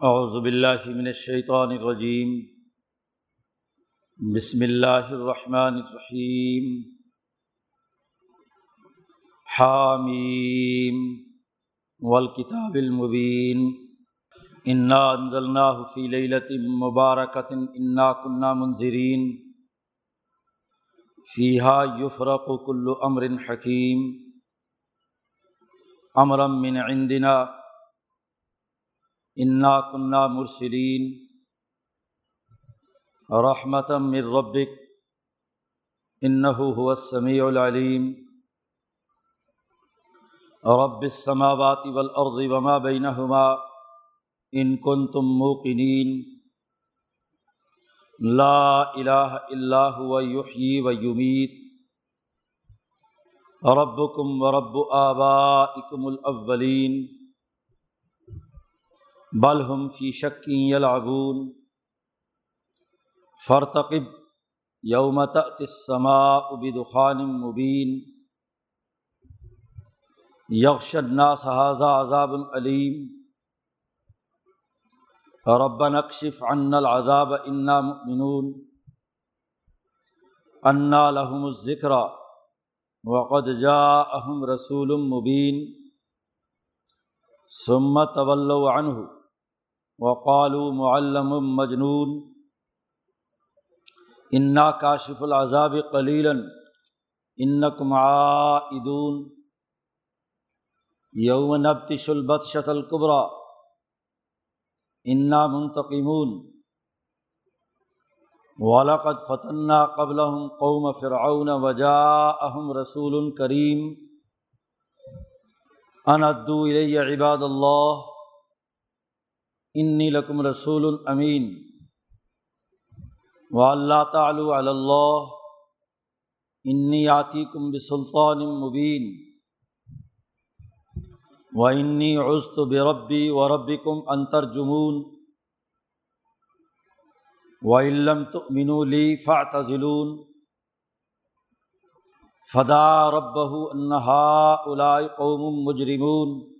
اعوذ باللہ من الشیطان الرجیم بسم اللہ الرحمن الرحیم حامیم والکتاب المبین انا انزلناہ فی لیلت مبارکت انا كنا منذرین فیہا یفرق کل امر حکیم امرا من عندنا انا کنہ مرسلین رحمت من ربک انه بل ہم فی شکی یلعبون۔ فرتقب یومت السماء بدخان مبین۔ یکش الناس هذا عذاب علیم رب نقشف عنا العذاب انا مؤمنون۔ انا لهم الذکر وقد جاءهم رسول مبین۔ ثم طول عنه وقالو معلم مجنون. انا کاشف العذاب قلیلا انکم عائدون. یوم نبتش البتشت القبرا انا منتقمون. ولقد فتنا قبلهم قوم فرعون وجاءهم رسول کریم اندو الیہ عباد اللہ انی لکم رسول الامین و اللہ تعلیٰ اللہ انی آتی کم بسلطان مبین و انی عزت بربی و ربی کم انتر جمون و علم تؤمنوا لی فاعتزلون. فدا رب انہا الاء قوم مجرمون.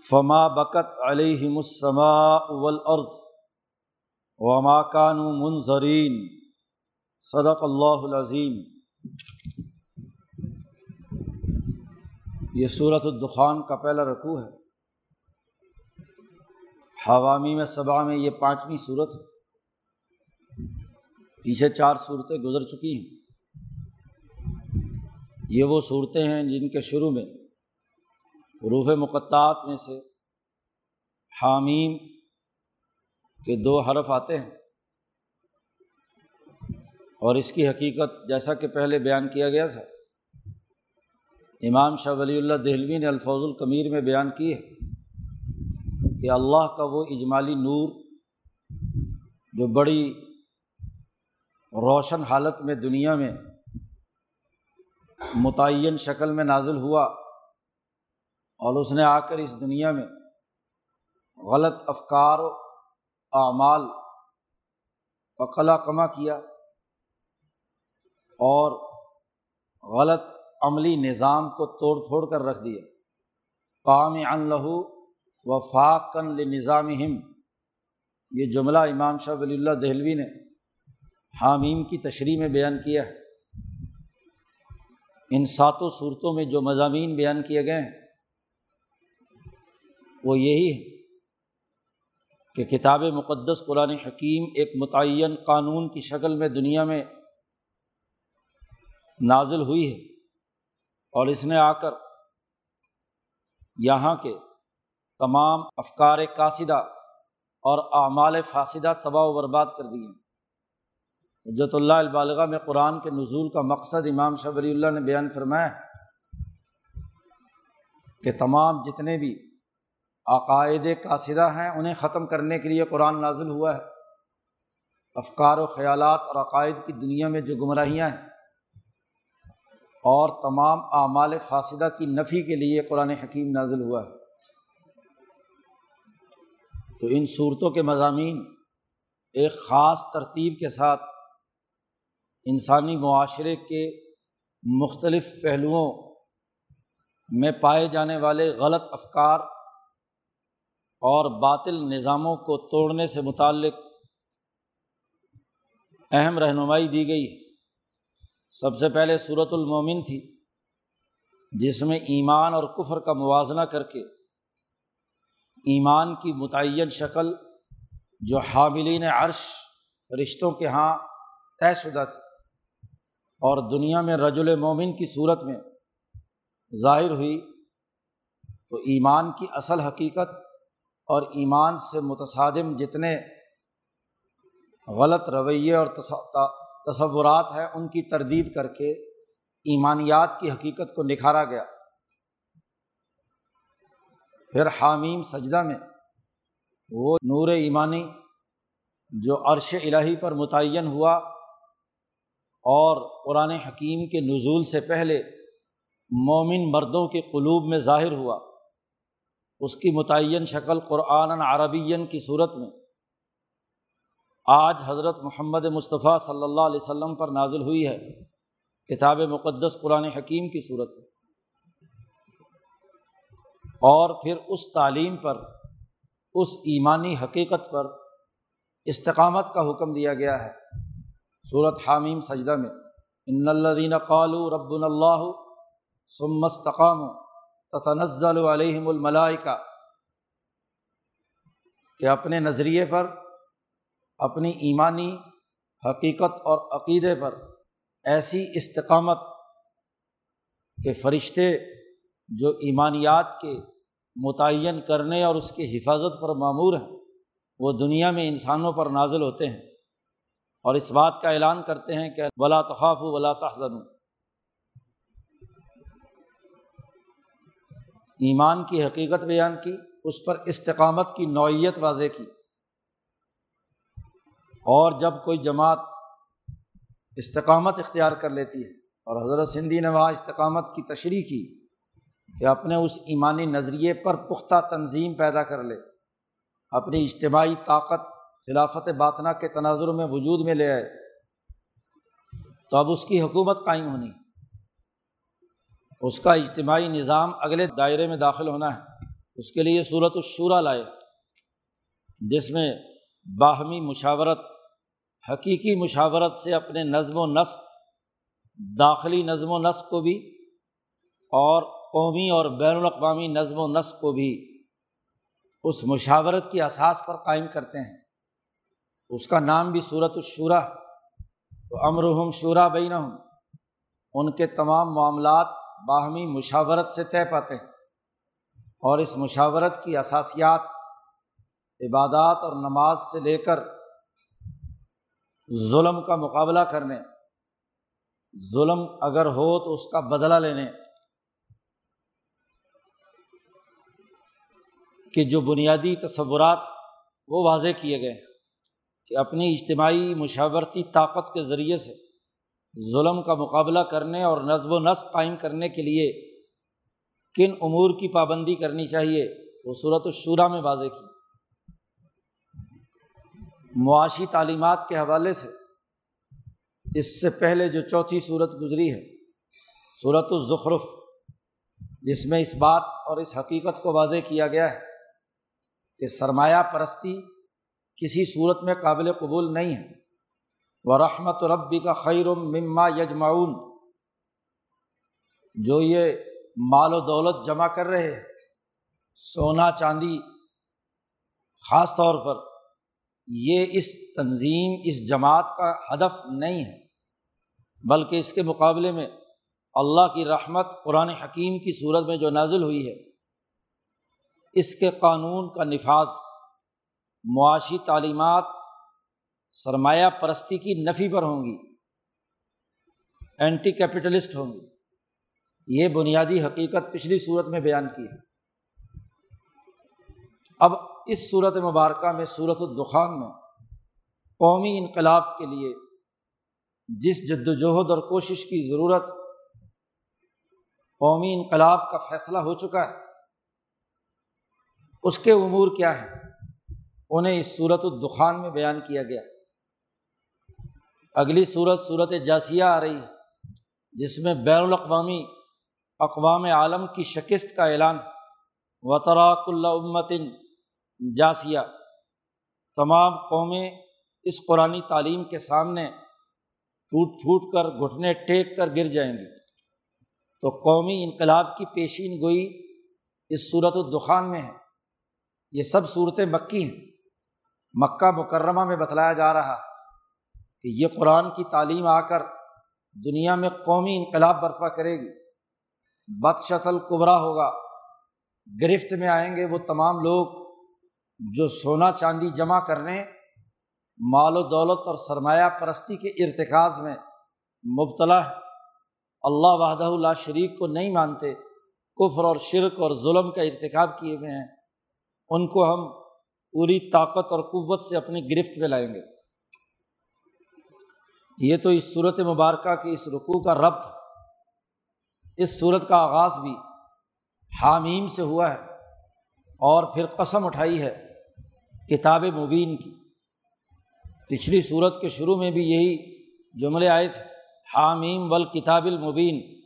فما بکت علیہم السماء والارض وما کانوا منظرین. صدق اللہ العظیم. یہ صورت الدخان کا پہلا رقوع ہے. حوامی میں صبا میں یہ پانچویں صورت ہے. پیچھے چار صورتیں گزر چکی ہیں. یہ وہ صورتیں ہیں جن کے شروع میں حروف مقطعات میں سے حامیم کے دو حرف آتے ہیں اور اس کی حقیقت جیسا کہ پہلے بیان کیا گیا تھا، امام شاہ ولی اللہ دہلوی نے الفوظ القمیر میں بیان کی ہے کہ اللہ کا وہ اجمالی نور جو بڑی روشن حالت میں دنیا میں متعین شکل میں نازل ہوا اور اس نے آ کر اس دنیا میں غلط افکار و اعمال کا کلا کما کیا اور غلط عملی نظام کو توڑ پھوڑ کر رکھ دیا۔ قام ان لہو و فاقن نظام ہم یہ جملہ امام شاہ ولی اللہ دہلوی نے حامیم کی تشریح میں بیان کیا ہے۔ ان ساتوں صورتوں میں جو مضامین بیان کیے گئے ہیں وہ یہی ہے کہ کتاب مقدس قرآن حکیم ایک متعین قانون کی شکل میں دنیا میں نازل ہوئی ہے اور اس نے آ کر یہاں کے تمام افکار قاصدہ اور اعمال فاصدہ تباہ و برباد کر دیے حجت اللہ البالغہ میں قرآن کے نزول کا مقصد امام شاہ ولی اللہ نے بیان فرمایا کہ تمام جتنے بھی عقائد قاصدہ ہیں، انہیں ختم کرنے کے لیے قرآن نازل ہوا ہے۔ افکار و خیالات اور عقائد کی دنیا میں جو گمراہیاں ہیں، اور تمام اعمال فاصدہ کی نفی کے لیے قرآن حکیم نازل ہوا ہے۔ تو ان صورتوں کے مضامین ایک خاص ترتیب کے ساتھ انسانی معاشرے کے مختلف پہلوؤں میں پائے جانے والے غلط افکار اور باطل نظاموں کو توڑنے سے متعلق اہم رہنمائی دی گئی۔ سب سے پہلے صورت المومن تھی، جس میں ایمان اور کفر کا موازنہ کر کے ایمان کی متعین شکل جو حاملین عرش رشتوں کے یہاں طے شدہ تھی۔ اور دنیا میں رج المومن کی صورت میں ظاہر ہوئی تو ایمان کی اصل حقیقت اور ایمان سے متصادم جتنے غلط رویے اور تصورات ہیں، ان کی تردید کر کے ایمانیات کی حقیقت کو نکھارا گیا۔ پھر حامیم سجدہ میں وہ نور ایمانی جو عرش الہی پر متعین ہوا اور قرآن حکیم کے نزول سے پہلے مومن مردوں کے قلوب میں ظاہر ہوا۔ اس کی متعین شکل قرآن عربین کی صورت میں۔ آج حضرت محمد مصطفیٰ صلی اللہ علیہ وسلم پر نازل ہوئی ہے۔ کتاب مقدس قرآن حکیم کی صورت میں۔ اور پھر اس تعلیم پر، اس ایمانی حقیقت پر استقامت کا حکم دیا گیا ہے۔ صورت حامیم سجدہ میں، ان الدین قالو رب اللہ سمستقام تنزل علیہم الملائکہ، کہ اپنے نظریے پر، اپنی ایمانی حقیقت اور عقیدے پر ایسی استقامت کہ فرشتے جو ایمانیات کے متعین کرنے اور اس کی حفاظت پر معمور ہیں، وہ دنیا میں انسانوں پر نازل ہوتے ہیں اور اس بات کا اعلان کرتے ہیں کہ ولا تخاف ولا تحزن ایمان کی حقیقت بیان کی، اس پر استقامت کی نوعیت واضح کی۔ اور جب کوئی جماعت استقامت اختیار کر لیتی ہے اور حضرت سندھی نے وہاں استقامت کی تشریح کی کہ اپنے اس ایمانی نظریے پر پختہ تنظیم پیدا کر لے، اپنی اجتماعی طاقت خلافت باطنا کے تناظر میں وجود میں لے آئے، تو اب اس کی حکومت قائم ہونی اس کا اجتماعی نظام اگلے دائرے میں داخل ہونا ہے۔ اس کے لیے صورت الشورا لائے۔ جس میں باہمی مشاورت، حقیقی مشاورت سے اپنے نظم و نسق، داخلی نظم و نسق کو بھی اور قومی اور بین الاقوامی نظم و نسق کو بھی اس مشاورت کی اساس پر قائم کرتے ہیں۔ اس کا نام بھی صورت الشورا۔ تو امرحم شورا بین ان کے تمام معاملات باہمی مشاورت سے طے پاتے ہیں۔ اور اس مشاورت کی اثاسیات عبادات اور نماز سے لے کر ظلم کا مقابلہ کرنے، ظلم اگر ہو تو اس کا بدلہ لینے کہ جو بنیادی تصورات وہ واضح کیے گئے کہ اپنی اجتماعی مشاورتی طاقت کے ذریعے سے ظلم کا مقابلہ کرنے اور نظم و نسق قائم کرنے کے لیے کن امور کی پابندی کرنی چاہیے؟ وہ صورت الشورہ میں واضح کی۔ معاشی تعلیمات کے حوالے سے اس سے پہلے جو چوتھی صورت گزری ہے صورت الظخرف جس میں اس بات اور اس حقیقت کو واضح کیا گیا ہے کہ سرمایہ پرستی کسی صورت میں قابل قبول نہیں ہے۔ و رحمت ربی کا خیر مما یجمعون۔ جو یہ مال و دولت جمع کر رہے ہیں، سونا چاندی، خاص طور پر یہ اس تنظیم، اس جماعت کا ہدف نہیں ہے، بلکہ اس کے مقابلے میں اللہ کی رحمت قرآن حکیم کی صورت میں جو نازل ہوئی ہے، اس کے قانون کا نفاذ، معاشی تعلیمات سرمایہ پرستی کی نفی پر ہوں گی اینٹی کیپٹلسٹ ہوں گی۔ یہ بنیادی حقیقت پچھلی صورت میں بیان کی ہے۔ اب اس صورت مبارکہ میں صورت الدخان میں قومی انقلاب کے لیے جس جد وجہد اور کوشش کی ضرورت قومی انقلاب کا فیصلہ ہو چکا ہے، اس کے امور کیا ہیں؟ انہیں اس صورت الدخان میں بیان کیا گیا۔ اگلی صورت صورت جاسیہ آ رہی ہے، جس میں بین الاقوامی اقوام عالم کی شکست کا اعلان وطراک اللہ امتن جاسیہ۔ تمام قومیں اس قرآن تعلیم کے سامنے ٹوٹ پھوٹ کر، گھٹنے ٹیک کر گر جائیں گی۔ تو قومی انقلاب کی پیشین گوئی اس صورت الدخان میں ہے۔ یہ سب صورتیں مکی ہیں۔ مکہ مکرمہ میں بتلایا جا رہا کہ یہ قرآن کی تعلیم آ کر دنیا میں قومی انقلاب برپا کرے گی۔ بدشت القبرا ہوگا۔ گرفت میں آئیں گے وہ تمام لوگ جو سونا چاندی جمع کرنے، مال و دولت اور سرمایہ پرستی کے ارتکاز میں مبتلا ہے اللہ وحدہ اللہ شریک کو نہیں مانتے، کفر اور شرک اور ظلم کا ارتکاب کیے ہوئے ہیں۔ ان کو ہم پوری طاقت اور قوت سے اپنی گرفت میں لائیں گے۔ یہ تو اس صورت مبارکہ کی اس رقوع کا ربط اس صورت کا آغاز بھی حامیم سے ہوا ہے اور پھر قسم اٹھائی ہے کتاب مبین کی۔ پچھلی صورت کے شروع میں بھی یہی جملے آئے تھے، حامیم ول کتاب المبین۔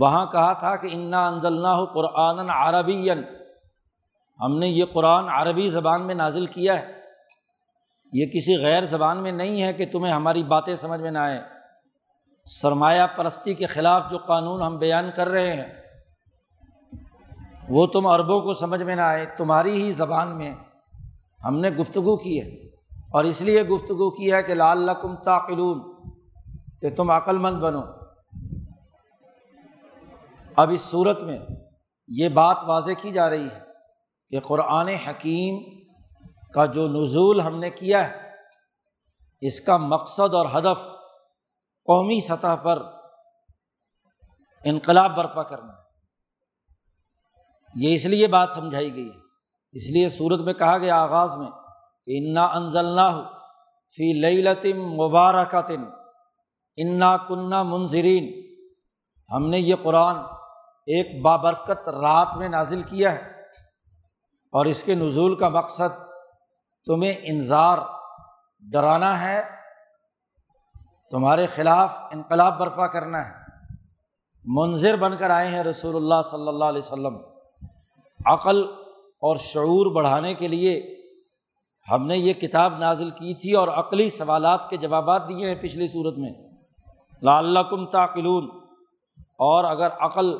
وہاں کہا تھا کہ انا انزلنا قرآن عربی ہم نے یہ قرآن عربی زبان میں نازل کیا ہے۔ یہ کسی غیر زبان میں نہیں ہے کہ تمہیں ہماری باتیں سمجھ میں نہ آئیں۔ سرمایہ پرستی کے خلاف جو قانون ہم بیان کر رہے ہیں، وہ تم عربوں کو سمجھ میں نہ آئے۔ تمہاری ہی زبان میں ہم نے گفتگو کی ہے۔ اور اس لیے گفتگو کی ہے کہ لال کم تاقلون کہ تم عقل مند بنو۔ اب اس صورت میں یہ بات واضح کی جا رہی ہے کہ قرآن حکیم کا جو نزول ہم نے کیا ہے، اس کا مقصد اور ہدف قومی سطح پر انقلاب برپا کرنا یہ اس لیے بات سمجھائی گئی ہے۔ اس لیے صورت میں کہا گیا آغاز میں کہ انا انزلنا فی لطم مبارکتن انا کنہ منظرین ہم نے یہ قرآن ایک بابرکت رات میں نازل کیا ہے اور اس کے نزول کا مقصد تمہیں انظار ڈرانا ہے، تمہارے خلاف انقلاب برپا کرنا ہے۔ منظر بن کر آئے ہیں رسول اللہ صلی اللہ علیہ وسلم۔ عقل اور شعور بڑھانے کے لیے ہم نے یہ کتاب نازل کی تھی اور عقلی سوالات کے جوابات دیے ہیں پچھلی صورت میں۔ لا کم اور اگر عقل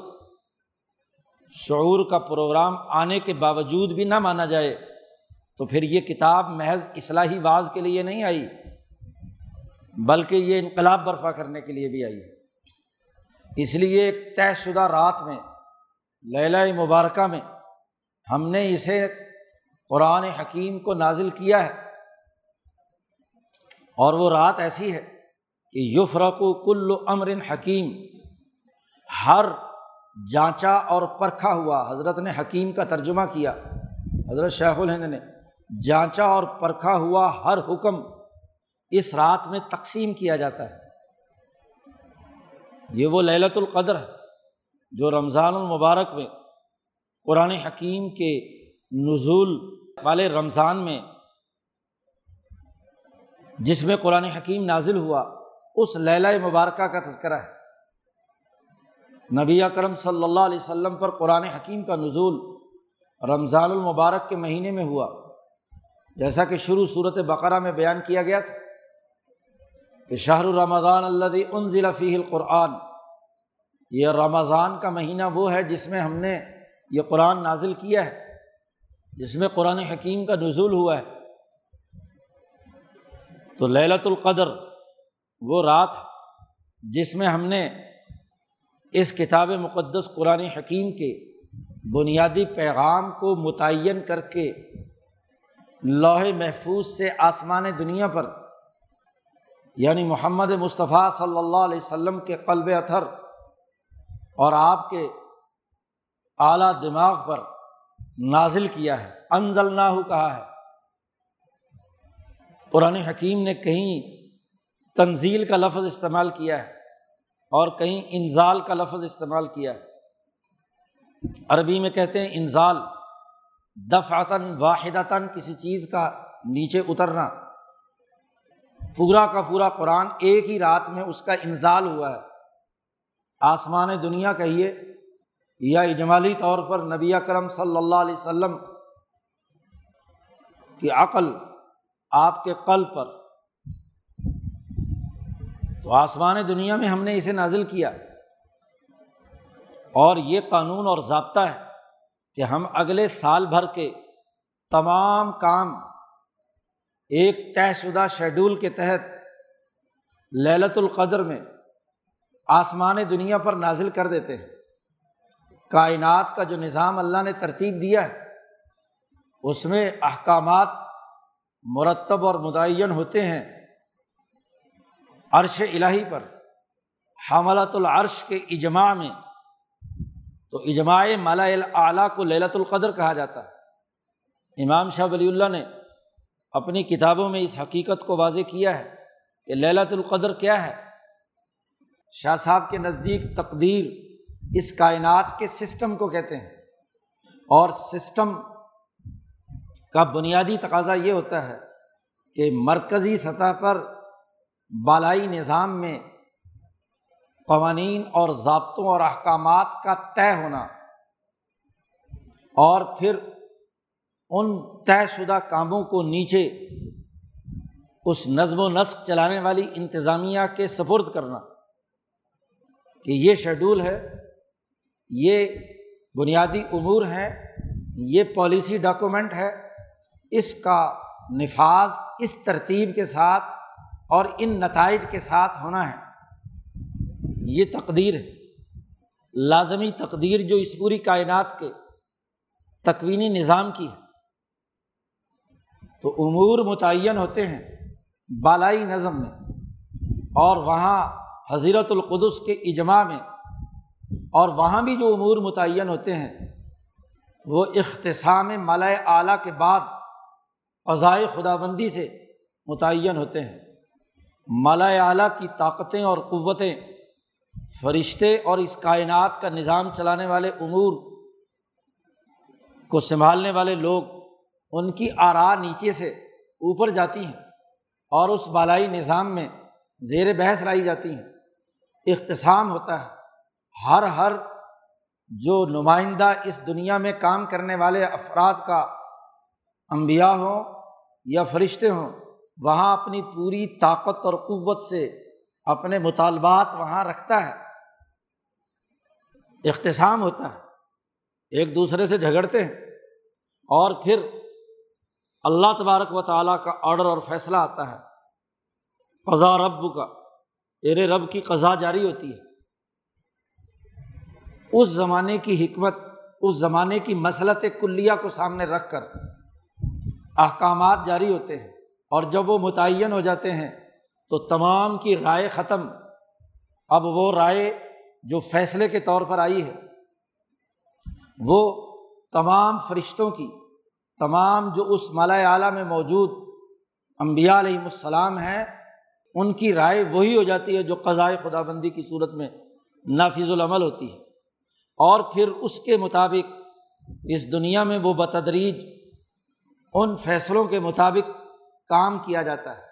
شعور کا پروگرام آنے کے باوجود بھی نہ مانا جائے تو پھر یہ کتاب محض اصلاحی بعض کے لیے نہیں آئی، بلکہ یہ انقلاب برپا کرنے کے لیے بھی آئی۔ ہے اس لیے ایک طے شدہ رات میں لیلا مبارکہ میں ہم نے اسے قرآن حکیم کو نازل کیا ہے۔ اور وہ رات ایسی ہے کہ یفرق و کل امر حکیم، ہر جانچا اور پرکھا ہوا حضرت نے حکیم کا ترجمہ کیا۔ حضرت شیخ الہند نے جانچا اور پرکھا ہوا ہر حکم اس رات میں تقسیم کیا جاتا ہے۔ یہ وہ للت القدر ہے جو رمضان المبارک میں قرآن حکیم کے نزول والے رمضان میں، جس میں قرآن حکیم نازل ہوا، اس لیلہ مبارکہ کا تذکرہ ہے۔ نبی اکرم صلی اللہ علیہ وسلم پر قرآن حکیم کا نزول رمضان المبارک کے مہینے میں ہوا۔ جیسا کہ شروع صورت بقرہ میں بیان کیا گیا تھا کہ شاہ رمضان اللہ ان ضلع فی القرآن۔ یہ رمضان کا مہینہ وہ ہے جس میں ہم نے یہ قرآن نازل کیا ہے، جس میں قرآن حکیم کا نزول ہوا ہے۔ تو للت القدر وہ رات جس میں ہم نے اس کتاب مقدس قرآن حکیم کے بنیادی پیغام کو متعین کر کے لوہ محفوظ سے آسمان دنیا پر یعنی محمد مصطفیٰ صلی اللہ علیہ وسلم کے قلب اتھر اور آپ کے اعلیٰ دماغ پر نازل کیا ہے انزل نہ کہا ہے۔ قرآن حکیم نے کہیں تنزیل کا لفظ استعمال کیا ہے اور کہیں انزال کا لفظ استعمال کیا ہے۔ عربی میں کہتے ہیں انزال۔ دفعتاً، واحدتاً کسی چیز کا نیچے اترنا۔ پورا کا پورا قرآن ایک ہی رات میں اس کا انزال ہوا ہے۔ آسمان دنیا کہیے یا اجمالی طور پر نبی کرم صلی اللہ علیہ وسلم کی عقل آپ کے قل پر۔ تو آسمان دنیا میں ہم نے اسے نازل کیا۔ اور یہ قانون اور ضابطہ ہے۔ کہ ہم اگلے سال بھر کے تمام کام ایک طے شدہ شیڈول کے تحت للت القدر میں آسمان دنیا پر نازل کر دیتے ہیں۔ کائنات کا جو نظام اللہ نے ترتیب دیا ہے، اس میں احکامات مرتب اور متعین ہوتے ہیں۔ عرش الہی پر حملۃ العرش کے اجماع میں تو اجماع ملا اعلیٰ کو للت القدر کہا جاتا ہے۔ امام شاہ ولی اللہ نے اپنی کتابوں میں اس حقیقت کو واضح کیا ہے کہ للت القدر کیا ہے۔ شاہ صاحب کے نزدیک تقدیر اس کائنات کے سسٹم کو کہتے ہیں۔ اور سسٹم کا بنیادی تقاضا یہ ہوتا ہے کہ مرکزی سطح پر بالائی نظام میں قوانین اور ضابطوں اور احکامات کا طے ہونا اور پھر ان طے شدہ کاموں کو نیچے اس نظم و نسق چلانے والی انتظامیہ کے سپرد کرنا کہ یہ شیڈول ہے، یہ بنیادی امور ہیں، یہ پالیسی ڈاکومنٹ ہے، اس کا نفاذ اس ترتیب کے ساتھ اور ان نتائج کے ساتھ ہونا ہے۔ یہ تقدیر ہے۔ لازمی تقدیر جو اس پوری کائنات کے تکوینی نظام کی ہے۔ تو امور متعین ہوتے ہیں بالائی نظم میں اور وہاں حضیرت القدس کے اجماع میں اور وہاں بھی جو امور متعین ہوتے ہیں، وہ اختصام ملائے اعلیٰ کے بعد فضائے خدا بندی سے متعین ہوتے ہیں۔ ملائے اعلیٰ کی طاقتیں اور قوتیں فرشتے اور اس کائنات کا نظام چلانے والے امور کو سنبھالنے والے لوگ ان کی آرا نیچے سے اوپر جاتی ہیں اور اس بالائی نظام میں زیر بحث لائی جاتی ہیں۔ اختصام ہوتا ہے۔ ہر ہر جو نمائندہ اس دنیا میں کام کرنے والے افراد کا امبیا ہوں یا فرشتے ہوں، وہاں اپنی پوری طاقت اور قوت سے اپنے مطالبات وہاں رکھتا ہے۔ اختصام ہوتا ہے۔ ایک دوسرے سے جھگڑتے ہیں۔ اور پھر اللہ تبارک و تعالیٰ کا آڈر اور فیصلہ آتا ہے۔ قضا رب کا تیرے رب کی قضا جاری ہوتی ہے۔ اس زمانے کی حکمت، اس زمانے کی مسلط کلیہ کو سامنے رکھ کر احکامات جاری ہوتے ہیں۔ اور جب وہ متعین ہو جاتے ہیں تو تمام کی رائے ختم۔ اب وہ رائے جو فیصلے کے طور پر آئی ہے، وہ تمام فرشتوں کی، تمام جو اس مالا اعلیٰ میں موجود امبیا علیہم السلام ہیں، ان کی رائے وہی ہو جاتی ہے جو قضائے خدا بندی کی صورت میں نافذ العمل ہوتی ہے۔ اور پھر اس کے مطابق اس دنیا میں وہ بتدریج ان فیصلوں کے مطابق کام کیا جاتا ہے۔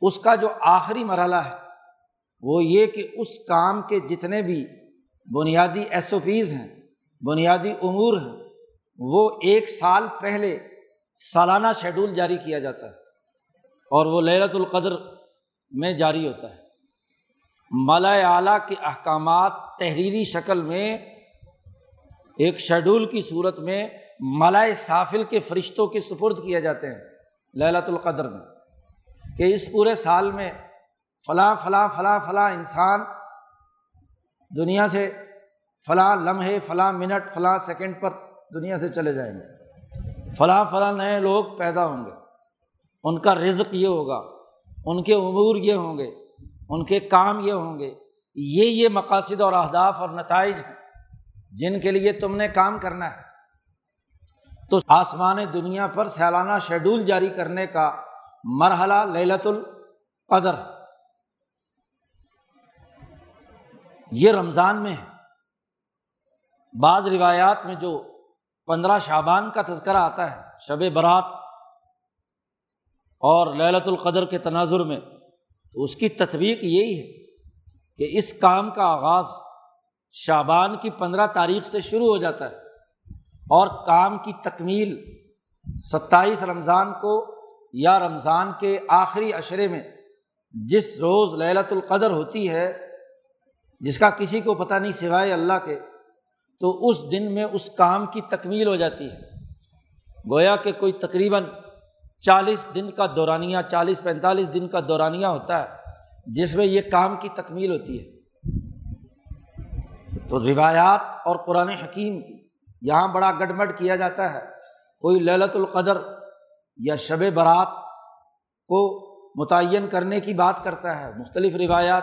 اس کا جو آخری مرحلہ ہے، وہ یہ کہ اس کام کے جتنے بھی بنیادی ایس او پیز ہیں، بنیادی امور ہیں، وہ ایک سال پہلے سالانہ شیڈول جاری کیا جاتا ہے اور وہ لہرت القدر میں جاری ہوتا ہے۔ مالا اعلیٰ کے احکامات تحریری شکل میں ایک شیڈول کی صورت میں ملائے سافل کے فرشتوں کے سپرد کیے جاتے ہیں للت القدر میں۔ کہ اس پورے سال میں فلاں فلاں فلاں فلاں انسان دنیا سے فلاں لمحے، فلاں منٹ، فلاں سیکنڈ پر دنیا سے چلے جائیں گے۔ فلاں فلاں نئے لوگ پیدا ہوں گے۔ ان کا رزق یہ ہوگا، ان کے امور یہ ہوں گے، ان کے کام یہ ہوں گے۔ یہ یہ مقاصد اور اہداف اور نتائج ہیں جن کے لیے تم نے کام کرنا ہے۔ تو آسمان دنیا پر سالانہ شیڈول جاری کرنے کا مرحلہ للت القدر۔ یہ رمضان میں ہے۔ بعض روایات میں جو پندرہ شابان کا تذکرہ آتا ہے، شب برات اور للت القدر کے تناظر میں، تو اس کی تطبیق یہی ہے کہ اس کام کا آغاز شابان کی پندرہ تاریخ سے شروع ہو جاتا ہے اور کام کی تکمیل ستائیس رمضان کو یا رمضان کے آخری اشرے میں جس روز للت القدر ہوتی ہے، جس کا کسی کو پتہ نہیں سوائے اللہ کے، تو اس دن میں اس کام کی تکمیل ہو جاتی ہے۔ گویا کہ کوئی تقریباً چالیس دن کا دورانیہ، چالیس پینتالیس دن کا دورانیہ ہوتا ہے، جس میں یہ کام کی تکمیل ہوتی ہے۔ تو روایات اور قرآن حکیم کی، یہاں بڑا گڈمڈ کیا جاتا ہے، کوئی للت القدر یا شب برات کو متعین کرنے کی بات کرتا ہے، مختلف روایات۔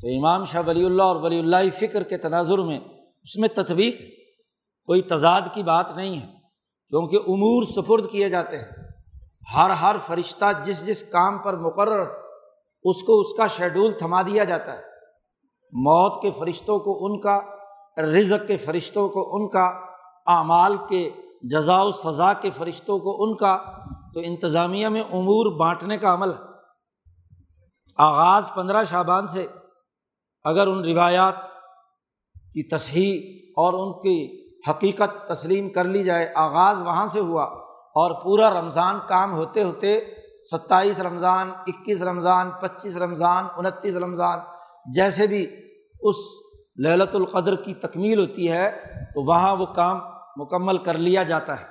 تو امام شاہ ولی اللہ اور ولی اللہ فکر کے تناظر میں اس میں تطبیق کوئی تضاد کی بات نہیں ہے، کیونکہ امور سپرد کیے جاتے ہیں۔ ہر ہر فرشتہ جس جس کام پر مقرر اس کو اس کا شیڈول تھما دیا جاتا ہے۔ موت کے فرشتوں کو ان کا، رزق کے فرشتوں کو ان کا، اعمال کے جزا و سزا کے فرشتوں کو ان کا، تو انتظامیہ میں امور بانٹنے کا عمل ہے۔ آغاز پندرہ شابان سے اگر ان روایات کی تصحیح اور ان کی حقیقت تسلیم کر لی جائے، آغاز وہاں سے ہوا اور پورا رمضان کام ہوتے ہوتے ستائیس رمضان، اکیس رمضان، پچیس رمضان، انتیس رمضان، جیسے بھی اس للت القدر کی تکمیل ہوتی ہے، تو وہاں وہ کام مکمل کر لیا جاتا ہے۔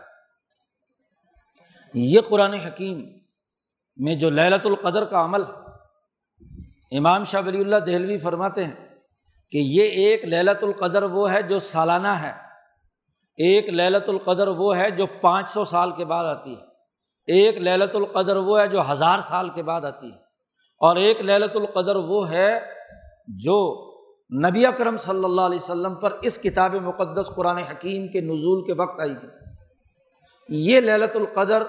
یہ قرآن حکیم میں جو للت القدر کا عمل امام شاہ ولی اللہ دہلوی فرماتے ہیں کہ یہ ایک للت القدر وہ ہے جو سالانہ ہے۔ ایک للت القدر وہ ہے جو پانچ سو سال کے بعد آتی ہے۔ ایک للت القدر وہ ہے جو ہزار سال کے بعد آتی ہے۔ اور ایک للت القدر وہ ہے جو نبی اکرم صلی اللہ علیہ وسلم پر اس کتاب مقدس قرآن حکیم کے نزول کے وقت آئی تھی۔ یہ للت القدر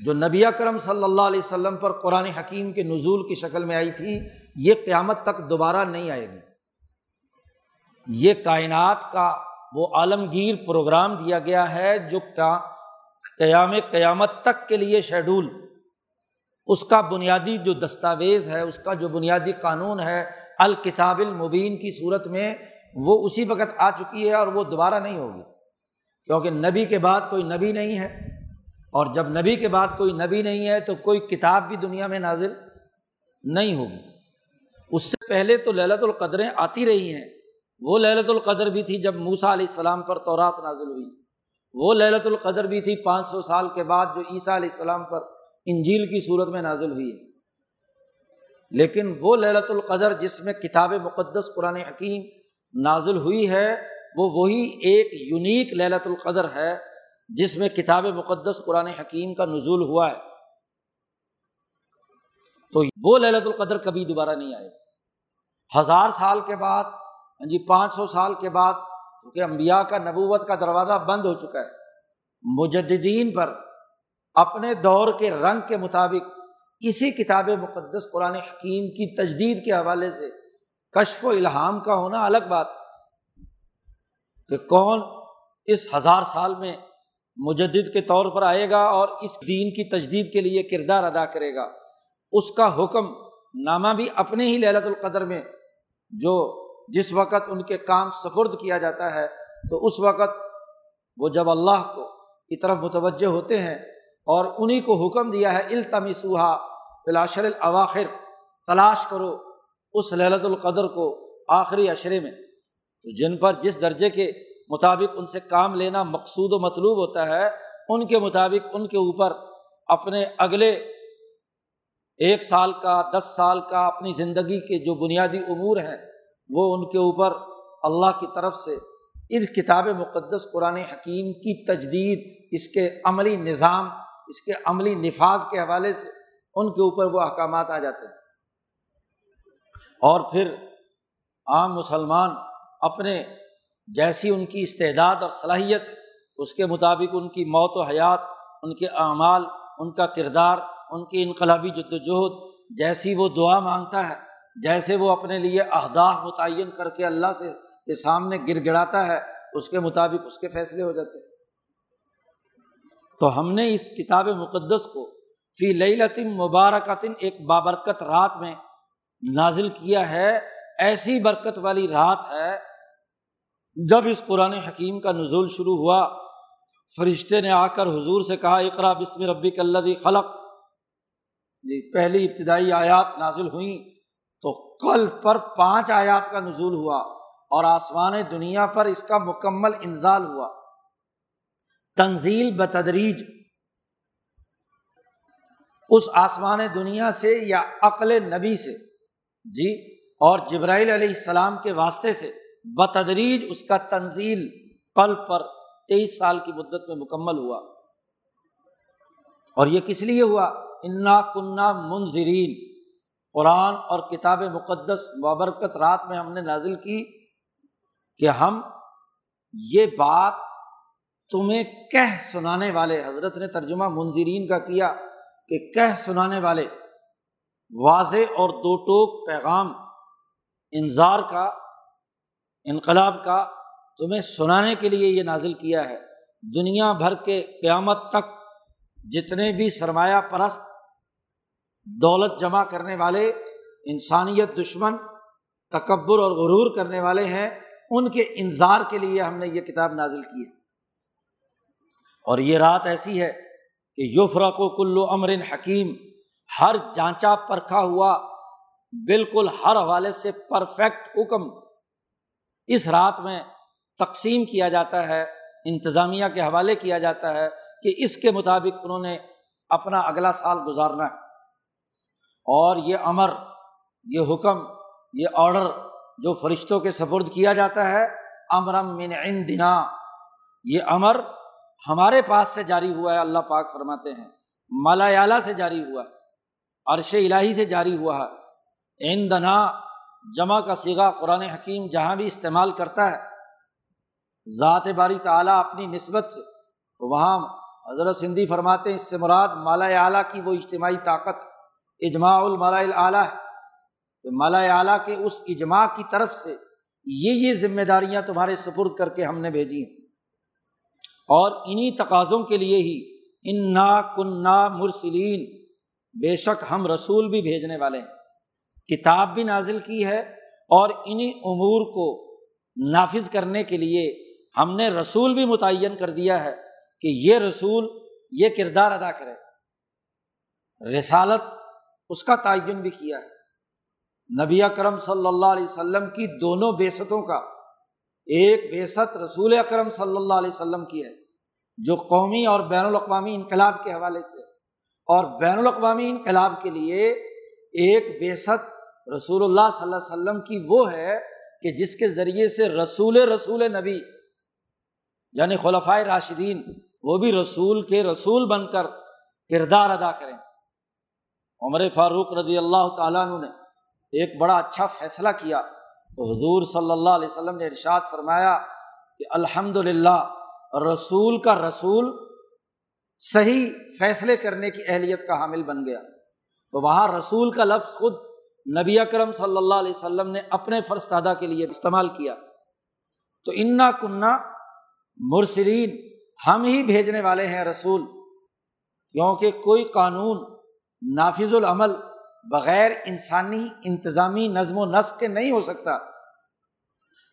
جو نبی اکرم صلی اللہ علیہ وسلم پر قرآن حکیم کے نزول کی شکل میں آئی تھی، یہ قیامت تک دوبارہ نہیں آئے گی۔ یہ کائنات کا وہ عالمگیر پروگرام دیا گیا ہے جو قیام، قیامت تک کے لیے شیڈول، اس کا بنیادی جو دستاویز ہے، اس کا جو بنیادی قانون ہے الکتاب المبین کی صورت میں وہ اسی وقت آ چکی ہے اور وہ دوبارہ نہیں ہوگی۔ کیونکہ نبی کے بعد کوئی نبی نہیں ہے۔ اور جب نبی کے بعد کوئی نبی نہیں ہے تو کوئی کتاب بھی دنیا میں نازل نہیں ہوگی۔ اس سے پہلے تو للت القدریں آتی رہی ہیں۔ وہ للت القدر بھی تھی جب موسا علیہ السلام پر تورات نازل ہوئی۔ وہ للت القدر بھی تھی پانچ سو سال کے بعد جو عیسیٰ علیہ السلام پر انجیل کی صورت میں نازل ہوئی ہے۔ لیکن وہ للت القدر جس میں کتاب مقدس قرآن حکیم نازل ہوئی ہے، وہ وہی ایک یونیک للت القدر ہے جس میں کتاب مقدس قرآن حکیم کا نزول ہوا ہے۔ تو وہ للت القدر کبھی دوبارہ نہیں آئے۔ ہزار سال کے بعد ہاں جی پانچ سو سال کے بعد، چونکہ امبیا کا نبوت کا دروازہ بند ہو چکا ہے مجدین پر اپنے دور کے رنگ کے مطابق اسی کتاب مقدس قرآن حکیم کی تجدید کے حوالے سے کشف و الہام کا ہونا الگ بات کہ کون اس ہزار سال میں مجدد کے طور پر آئے گا اور اس دین کی تجدید کے لیے کردار ادا کرے گا۔ اس کا حکم نامہ بھی اپنے ہی للت القدر میں جو جس وقت ان کے کام سپرد کیا جاتا ہے، تو اس وقت وہ جب اللہ کو کی طرف متوجہ ہوتے ہیں اور انہیں کو حکم دیا ہے، التمسوہا فلاشر الاواخر، تلاش کرو اس للت القدر کو آخری اشرے میں۔ تو جن پر جس درجے کے مطابق ان سے کام لینا مقصود و مطلوب ہوتا ہے، ان کے مطابق ان کے اوپر اپنے اگلے ایک سال کا، دس سال کا اپنی زندگی کے جو بنیادی امور ہیں، وہ ان کے اوپر اللہ کی طرف سے اس کتاب مقدس قرآن حکیم کی تجدید، اس کے عملی نظام، اس کے عملی نفاذ کے حوالے سے ان کے اوپر وہ احکامات آ جاتے ہیں۔ اور پھر عام مسلمان اپنے جیسی ان کی استعداد اور صلاحیت، اس کے مطابق ان کی موت و حیات، ان کے اعمال، ان کا کردار، ان کی انقلابی جد وجہد جیسی وہ دعا مانگتا ہے، جیسے وہ اپنے لیے اہداف متعین کر کے اللہ سے، کے سامنے گر گڑاتا ہے، اس کے مطابق اس کے فیصلے ہو جاتے ہیں۔ تو ہم نے اس کتاب مقدس کو فی لطم مبارکتن، ایک بابرکت رات میں نازل کیا ہے۔ ایسی برکت والی رات ہے جب اس قرآن حکیم کا نزول شروع ہوا۔ فرشتے نے آ کر حضور سے کہا اقرا بسم ربی کلدی خلق۔ جی پہلی ابتدائی آیات نازل ہوئیں تو کل پر پانچ آیات کا نزول ہوا اور آسمان دنیا پر اس کا مکمل انزال ہوا۔ تنزیل بتدریج اس آسمان دنیا سے یا عقل نبی سے۔ جی اور جبرائیل علیہ السلام کے واسطے سے بتدریج اس کا تنزیل کل پر تیئیس سال کی مدت میں مکمل ہوا۔ اور یہ کس لیے ہوا؟ انا کنہ منظرین قرآن اور کتاب مقدس بابرکت رات میں ہم نے نازل کی کہ ہم یہ بات تمہیں کہہ سنانے والے۔ حضرت نے ترجمہ منظرین کا کیا۔ کہ کہہ سنانے والے واضح اور دو ٹوک پیغام انظار کا، انقلاب کا تمہیں سنانے کے لیے یہ نازل کیا ہے۔ دنیا بھر کے قیامت تک جتنے بھی سرمایہ پرست دولت جمع کرنے والے، انسانیت دشمن، تکبر اور غرور کرنے والے ہیں، ان کے انظار کے لیے ہم نے یہ کتاب نازل کی ہے۔ اور یہ رات ایسی ہے کہ یوفرق و کلو امر حکیم، ہر جانچا پرکھا ہوا، بالکل ہر حوالے سے پرفیکٹ حکم۔ اس رات میں تقسیم کیا جاتا ہے، انتظامیہ کے حوالے کیا جاتا ہے کہ اس کے مطابق انہوں نے اپنا اگلا سال گزارنا ہے۔ اور یہ امر، یہ حکم، یہ آڈر جو فرشتوں کے سپرد کیا جاتا ہے امرم من دنا یہ امر ہمارے پاس سے جاری ہوا ہے، اللہ پاک فرماتے ہیں۔ مالا سے جاری ہوا ہے، عرش الہی سے جاری ہوا ہے۔ این دنا جمع کا سگا قرآن حکیم جہاں بھی استعمال کرتا ہے۔ ذات باری تعلیٰ اپنی نسبت سے، وہاں حضرت سندھی فرماتے ہیں، اس سے مراد مالا اعلیٰ کی وہ اجتماعی طاقت، اجماع المالا اعلیٰ ہے۔ کہ مالا اعلیٰ کے اس اجماع کی طرف سے یہ یہ ذمہ داریاں تمہارے سپرد کر کے ہم نے بھیجی ہیں۔ اور انہیں تقاضوں کے لیے ہی ان نا مرسلین۔ بے شک ہم رسول بھی بھیجنے والے ہیں۔ کتاب بھی نازل کی ہے اور انہیں امور کو نافذ کرنے کے لیے ہم نے رسول بھی متعین کر دیا ہے کہ یہ رسول یہ کردار ادا کرے۔ رسالت اس کا تعین بھی کیا ہے۔ نبی اکرم صلی اللہ علیہ وسلم کی دونوں بیستوں کا، ایک بیست رسول اکرم صلی اللہ علیہ وسلم کی ہے۔ جو قومی اور بین الاقوامی انقلاب کے حوالے سے اور بین الاقوامی انقلاب کے لیے ایک بیست رسول اللہ صلی اللہ علیہ وسلم کی وہ ہے کہ جس کے ذریعے سے رسول رسول نبی یعنی خلفۂ راشدین، وہ بھی رسول کے رسول بن کر کردار ادا کریں۔ عمر فاروق رضی اللہ تعالیٰ عنہ نے ایک بڑا اچھا فیصلہ کیا۔ تو حضور صلی اللہ علیہ وسلم نے ارشاد فرمایا کہ الحمد للہ رسول کا رسول صحیح فیصلے کرنے کی اہلیت کا حامل بن گیا۔ تو وہاں رسول کا لفظ خود نبی اکرم صلی اللہ علیہ وسلم نے اپنے فرض دادا کے لیے استعمال کیا۔ تو انا کنہ مرسرین ہم ہی بھیجنے والے ہیں رسول۔ کیونکہ کوئی قانون نافذ العمل بغیر انسانی انتظامی نظم و نسق کے نہیں ہو سکتا۔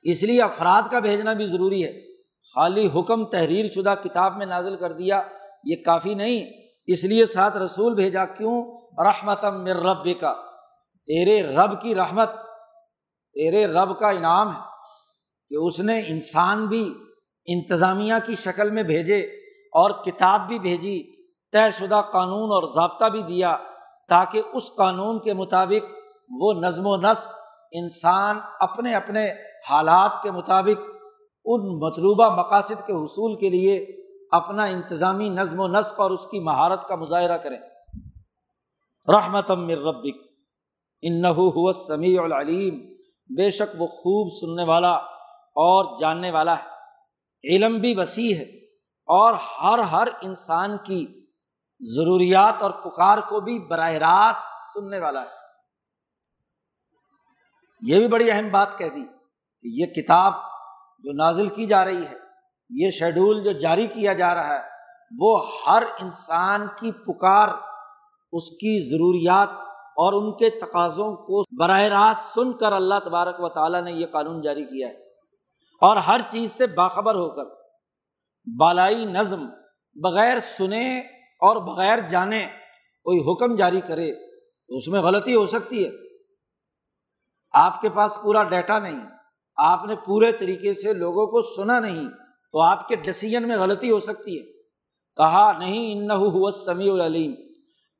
اس لیے افراد کا بھیجنا بھی ضروری ہے۔ خالی حکم تحریر شدہ کتاب میں نازل کر دیا، یہ کافی نہیں، اس لیے ساتھ رسول بھیجا، کیوں؟ رحمت مر رب کا تیرے رب کی رحمت، تیرے رب کا انعام ہے کہ اس نے انسان بھی انتظامیہ کی شکل میں بھیجے اور کتاب بھی بھیجی، طے شدہ قانون اور ضابطہ بھی دیا تاکہ اس قانون کے مطابق وہ نظم و نسق انسان اپنے اپنے حالات کے مطابق ان مطلوبہ مقاصد کے حصول کے لیے اپنا انتظامی نظم و نسق اور اس کی مہارت کا مظاہرہ کریں۔ رحمت ربک ان جو نازل کی جا رہی ہے، یہ شیڈول جو جاری کیا جا رہا ہے، وہ ہر انسان کی پکار، اس کی ضروریات اور ان کے تقاضوں کو براہ راست سن کر اللہ تبارک و تعالیٰ نے یہ قانون جاری کیا ہے۔ اور ہر چیز سے باخبر ہو کر، بالائی نظم، بغیر سنے اور بغیر جانے کوئی حکم جاری کرے، تو اس میں غلطی ہو سکتی ہے۔ آپ کے پاس پورا ڈیٹا نہیں۔ آپ نے پورے طریقے سے لوگوں کو سنا نہیں تو آپ کے ڈسیزن میں غلطی ہو سکتی ہے۔ کہا، نہیں ان سمیع العلیم۔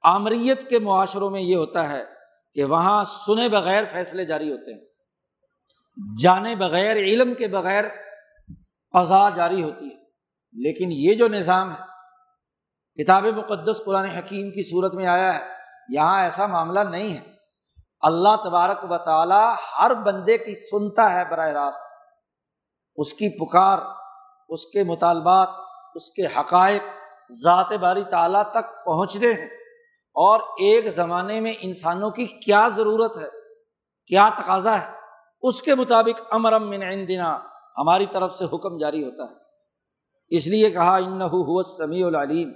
آمریت کے معاشروں میں یہ ہوتا ہے کہ وہاں سنے بغیر فیصلے جاری ہوتے ہیں۔ جانے بغیر، علم کے بغیر قضا جاری ہوتی ہے۔ لیکن یہ جو نظام ہے، کتاب مقدس قرآن حکیم کی صورت میں آیا ہے، یہاں ایسا معاملہ نہیں ہے۔ اللہ تبارک و تعالیٰ ہر بندے کی سنتا ہے براہ راست۔ اس کی پکار، اس کے مطالبات، اس کے حقائق ذات باری تعالیٰ تک پہنچتے ہیں۔ اور ایک زمانے میں انسانوں کی کیا ضرورت ہے، کیا تقاضا ہے؟ اس کے مطابق امرم من عندنا، ہماری طرف سے حکم جاری ہوتا ہے۔ اس لیے کہا ان سمیع العلیم۔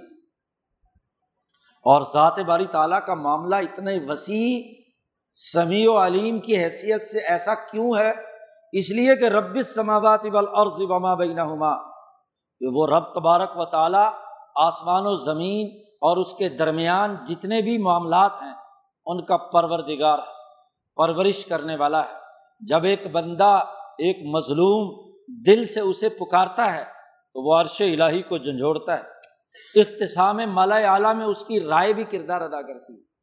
اور ذات باری تعالیٰ کا معاملہ اتنے وسیع سمیع و علیم کی حیثیت سے ایسا کیوں ہے؟ اس لیے کہ رب سماوات والارض وما بینہما، کہ وہ رب تبارک و تعالیٰ آسمان و زمین اور اس کے درمیان جتنے بھی معاملات ہیں، ان کا پروردگار ہے، پرورش کرنے والا ہے۔ جب ایک بندہ، ایک مظلوم دل سے اسے پکارتا ہے، تو وہ عرش الہی کو جھنجھوڑتا ہے۔ اختصام مالا اعلیٰ میں اس کی رائے بھی کردار ادا کرتی ہے۔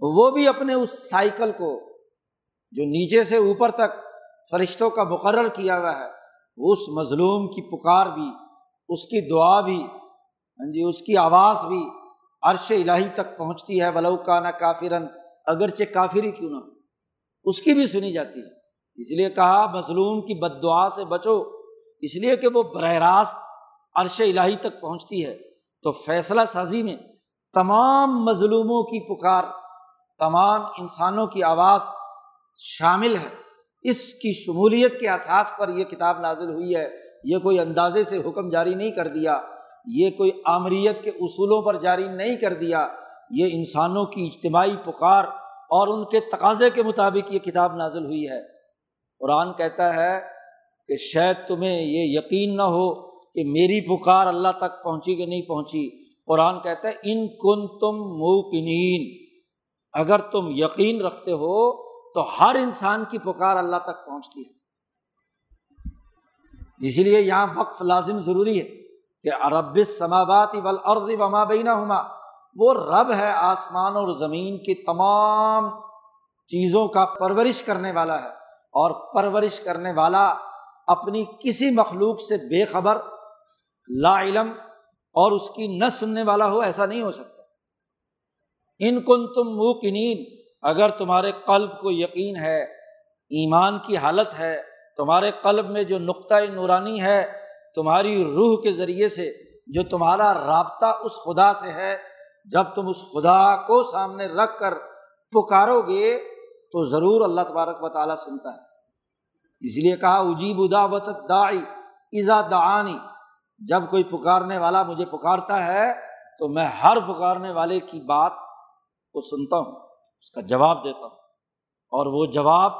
وہ بھی اپنے اس سائیکل کو جو نیچے سے اوپر تک فرشتوں کا مقرر کیا ہوا ہے، اس مظلوم کی پکار بھی، اس کی دعا بھی ہاں جی اس کی آواز بھی عرش الہی تک پہنچتی ہے۔ ولو کا نہ کافرن اگرچہ کافری کیوں نہ اس کی بھی سنی جاتی ہے۔ اس لیے کہا، مظلوم کی بد دعا سے بچو۔ اس لیے کہ وہ براہ راست عرش الہی تک پہنچتی ہے۔ تو فیصلہ سازی میں تمام مظلوموں کی پکار تمام انسانوں کی آواز شامل ہے۔ اس کی شمولیت کے احساس پر یہ کتاب نازل ہوئی ہے۔ یہ کوئی اندازے سے حکم جاری نہیں کر دیا۔ یہ کوئی آمریت کے اصولوں پر جاری نہیں کر دیا۔ یہ انسانوں کی اجتماعی پکار اور ان کے تقاضے کے مطابق یہ کتاب نازل ہوئی ہے۔ قرآن کہتا ہے کہ شاید تمہیں یہ یقین نہ ہو کہ میری پکار اللہ تک پہنچی کہ نہیں پہنچی۔ قرآن کہتا ہے، ان کن تم موکنین اگر تم یقین رکھتے ہو تو ہر انسان کی پکار اللہ تک پہنچتی ہے۔ اسی لیے یہاں وقف لازم ضروری ہے کہ عرب سماواتی ولاد وما بینا ہما وہ رب ہے آسمان اور زمین کی تمام چیزوں کا پرورش کرنے والا ہے۔ اور پرورش کرنے والا اپنی کسی مخلوق سے بے خبر، لا علم، اور اس کی نہ سننے والا ہو، ایسا نہیں ہو سکتا۔ ان کن تم موکنین اگر تمہارے قلب کو یقین ہے، ایمان کی حالت ہے، تمہارے قلب میں جو نقطۂ نورانی ہے، تمہاری روح کے ذریعے سے جو تمہارا رابطہ اس خدا سے ہے، جب تم اس خدا کو سامنے رکھ کر پکارو گے، تو ضرور اللہ تبارک و تعالیٰ سنتا ہے۔ اس لیے کہا اجیب اداوت داعی ایزا دعانی، جب کوئی پکارنے والا مجھے پکارتا ہے، تو میں ہر پکارنے والے کی بات کو سنتا ہوں، اس کا جواب دیتا ہوں۔ اور وہ جواب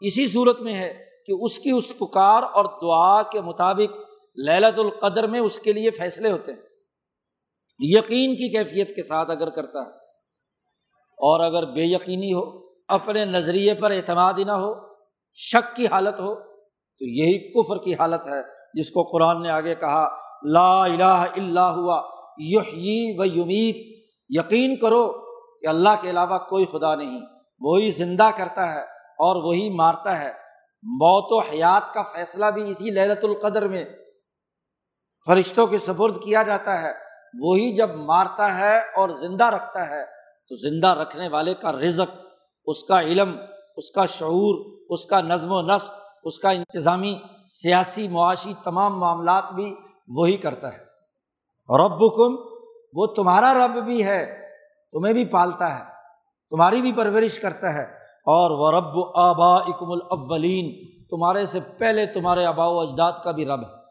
اسی صورت میں ہے کہ اس کی اس پکار اور دعا کے مطابق للت القدر میں اس کے لیے فیصلے ہوتے ہیں۔ یقین کی کیفیت کے ساتھ اگر کرتا ہے، اور اگر بے یقینی ہو، اپنے نظریے پر اعتماد ہی نہ ہو، شک کی حالت ہو، تو یہی کفر کی حالت ہے جس کو قرآن نے آگے کہا، لا الہ الا ہوا، یحیی و یمیت۔ یقین کرو کہ اللہ کے علاوہ کوئی خدا نہیں۔ وہی زندہ کرتا ہے اور وہی مارتا ہے۔ موت و حیات کا فیصلہ بھی اسی لہرت القدر میں فرشتوں کے سپرد کیا جاتا ہے۔ وہی جب مارتا ہے اور زندہ رکھتا ہے، تو زندہ رکھنے والے کا رزق، اس کا علم، اس کا شعور، اس کا نظم و نسق، اس کا انتظامی، سیاسی، معاشی تمام معاملات بھی وہی کرتا ہے۔ رب وہ تمہارا رب بھی ہے۔ تمہیں بھی پالتا ہے، تمہاری بھی پرورش کرتا ہے۔ اور وہ رب آبا اکم الاولین، تمہارے سے پہلے تمہارے آبا و اجداد کا بھی رب ہے۔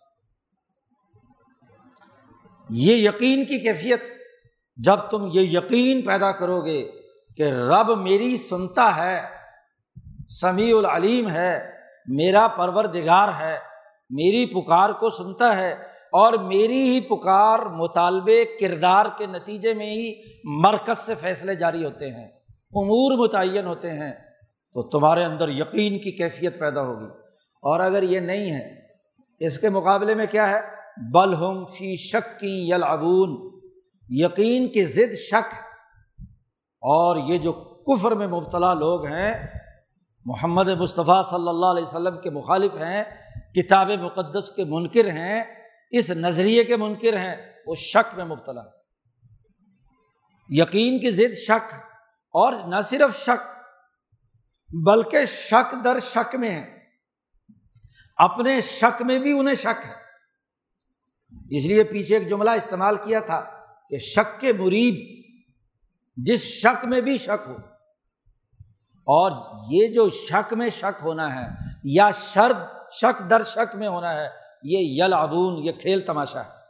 یہ یقین کی کیفیت، جب تم یہ یقین پیدا کرو گے کہ رب میری سنتا ہے، سمیع العلیم ہے، میرا پروردگار ہے، میری پکار کو سنتا ہے اور میری ہی پکار مطالبے کردار کے نتیجے میں ہی مرکز سے فیصلے جاری ہوتے ہیں، امور متعین ہوتے ہیں، تو تمہارے اندر یقین کی کیفیت پیدا ہوگی۔ اور اگر یہ نہیں ہے، اس کے مقابلے میں کیا ہے؟ بل ہم فی شک کی یلعبون۔ یقین کی ضد شک۔ اور یہ جو کفر میں مبتلا لوگ ہیں، محمد مصطفیٰ صلی اللہ علیہ وسلم کے مخالف ہیں، کتاب مقدس کے منکر ہیں اس نظریے کے منکر ہیں، وہ شک میں مبتلا یقین کی ضد شک، اور نہ صرف شک، بلکہ شک در شک میں ہے۔ اپنے شک میں بھی انہیں شک ہے۔ اس لیے پیچھے ایک جملہ استعمال کیا تھا کہ شک کے مریب جس شک میں بھی شک ہو، اور یہ جو شک میں شک ہونا ہے، یا شرد شک در شک میں ہونا ہے یہ یل ابون یہ کھیل تماشا ہے۔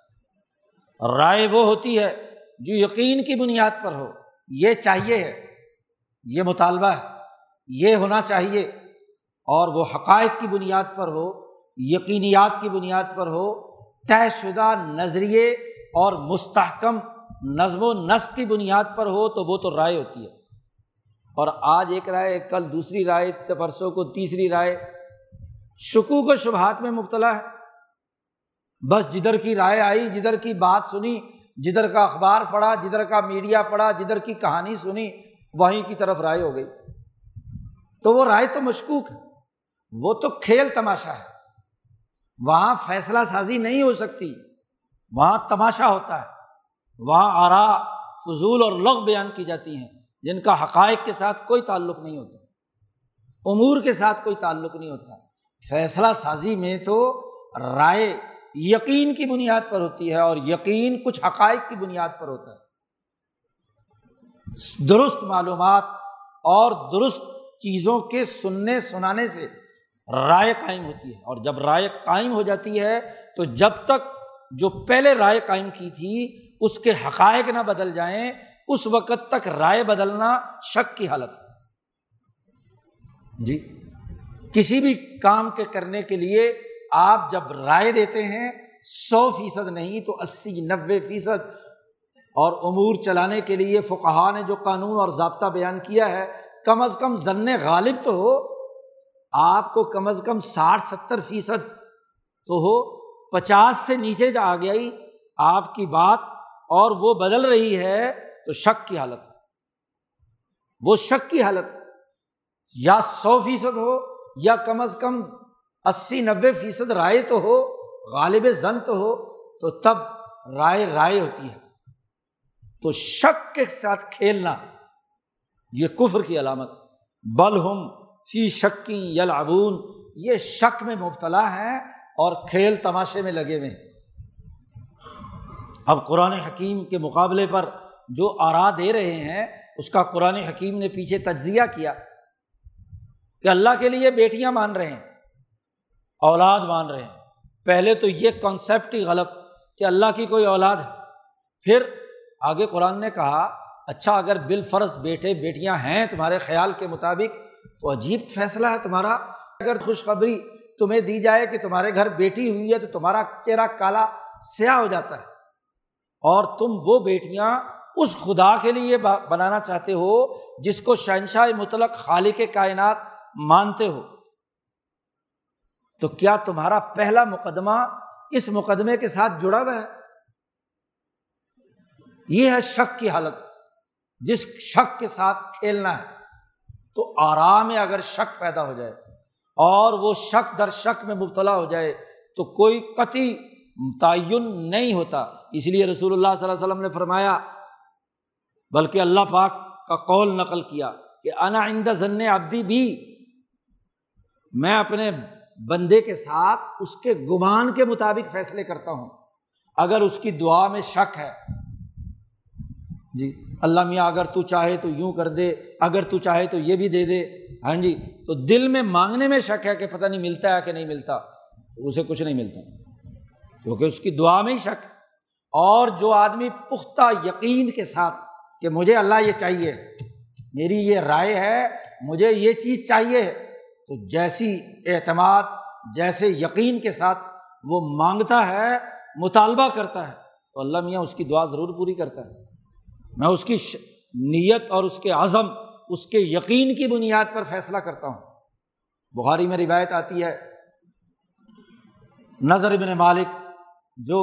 رائے وہ ہوتی ہے جو یقین کی بنیاد پر ہو۔ یہ چاہیے ہے، یہ مطالبہ ہے، یہ ہونا چاہیے۔ اور وہ حقائق کی بنیاد پر ہو، یقینیات کی بنیاد پر ہو، طے شدہ نظریے اور مستحکم نظم و نسق کی بنیاد پر ہو تو وہ تو رائے ہوتی ہے۔ اور آج ایک رائے، کل دوسری رائے، پرسوں کو تیسری رائے۔ شکو کو شبہات میں مبتلا ہے۔ بس جدھر کی رائے آئی، جدھر کی بات سنی، جدھر کا اخبار پڑھا، جدھر کا میڈیا پڑھا، جدھر کی کہانی سنی، وہیں کی طرف رائے ہو گئی۔ تو وہ رائے تو مشکوک ہے۔ وہ تو کھیل تماشا ہے۔ وہاں فیصلہ سازی نہیں ہو سکتی۔ وہاں تماشا ہوتا ہے۔ وہاں آرا، فضول اور لغ بیان کی جاتی ہیں، جن کا حقائق کے ساتھ کوئی تعلق نہیں ہوتا۔ امور کے ساتھ کوئی تعلق نہیں ہوتا۔ فیصلہ سازی میں تو رائے یقین کی بنیاد پر ہوتی ہے اور یقین کچھ حقائق کی بنیاد پر ہوتا ہے۔ درست معلومات اور درست چیزوں کے سننے سنانے سے رائے قائم ہوتی ہے اور جب رائے قائم ہو جاتی ہے تو جب تک جو پہلے رائے قائم کی تھی اس کے حقائق نہ بدل جائیں، اس وقت تک رائے بدلنا شک کی حالت ہے۔ جی کسی بھی کام کے کرنے کے لیے آپ جب رائے دیتے ہیں سو فیصد نہیں تو اسی نوے فیصد۔ اور امور چلانے کے لیے فقہ نے جو قانون اور ضابطہ بیان کیا ہے، کم از کم ضن غالب تو ہو۔ آپ کو کم از کم ساٹھ ستر فیصد تو ہو۔ پچاس سے نیچے جا آ گیا آپ کی بات اور وہ بدل رہی ہے تو شک کی حالت۔ وہ شک کی حالت۔ یا سو فیصد ہو یا کم از کم اسی نبے فیصد رائے تو ہو، غالب زن تو ہو، تو تب رائے رائے ہوتی ہے۔ تو شک کے ساتھ کھیلنا، یہ کفر کی علامت بل ہم فی شکی یلعبون، یہ شک میں مبتلا ہے اور کھیل تماشے میں لگے ہوئے ہیں۔ اب قرآن حکیم کے مقابلے پر جو آرا دے رہے ہیں، اس کا قرآن حکیم نے پیچھے تجزیہ کیا کہ اللہ کے لیے بیٹیاں مان رہے ہیں۔ اولاد مان رہے ہیں۔ پہلے تو یہ کانسیپٹ ہی غلط کہ اللہ کی کوئی اولاد ہے۔ پھر آگے قرآن نے کہا اچھا اگر بال فرض بیٹے، بیٹیاں ہیں تمہارے خیال کے مطابق، تو عجیب فیصلہ ہے تمہارا۔ اگر خوشخبری تمہیں دی جائے کہ تمہارے گھر بیٹی ہوئی ہے، تو تمہارا چہرہ کالا سیاہ ہو جاتا ہے۔ اور تم وہ بیٹیاں اس خدا کے لیے بنانا چاہتے ہو جس کو شہنشاہ مطلق خالق کائنات مانتے ہو۔ تو کیا تمہارا پہلا مقدمہ اس مقدمے کے ساتھ جڑا ہوا ہے؟ یہ ہے شک کی حالت۔ جس شک کے ساتھ کھیلنا ہے، تو آرام میں اگر شک پیدا ہو جائے اور وہ شک در شک میں مبتلا ہو جائے، تو کوئی قطعی تعین نہیں ہوتا۔ اس لیے رسول اللہ صلی اللہ علیہ وسلم نے فرمایا، بلکہ اللہ پاک کا قول نقل کیا کہ انا آئندہ ضن ابدی بھی، میں اپنے بندے کے ساتھ اس کے گمان کے مطابق فیصلے کرتا ہوں۔ اگر اس کی دعا میں شک ہے۔ جی اللہ میاں، اگر تو چاہے تو یوں کر دے، اگر تو چاہے تو یہ بھی دے دے۔ ہاں جی تو دل میں مانگنے میں شک ہے کہ پتہ نہیں ملتا ہے کہ نہیں ملتا، تو اسے کچھ نہیں ملتا۔ کیونکہ اس کی دعا میں ہی شک۔ اور جو آدمی پختہ یقین کے ساتھ کہ مجھے اللہ یہ چاہیے، میری یہ رائے ہے، مجھے یہ چیز چاہیے تو جیسی اعتماد، جیسے یقین کے ساتھ وہ مانگتا ہے، مطالبہ کرتا ہے، تو اللہ میاں اس کی دعا ضرور پوری کرتا ہے۔ میں اس کی نیت اور اس کے عزم، اس کے یقین کی بنیاد پر فیصلہ کرتا ہوں۔ بخاری میں روایت آتی ہے، نظر ابن مالک، جو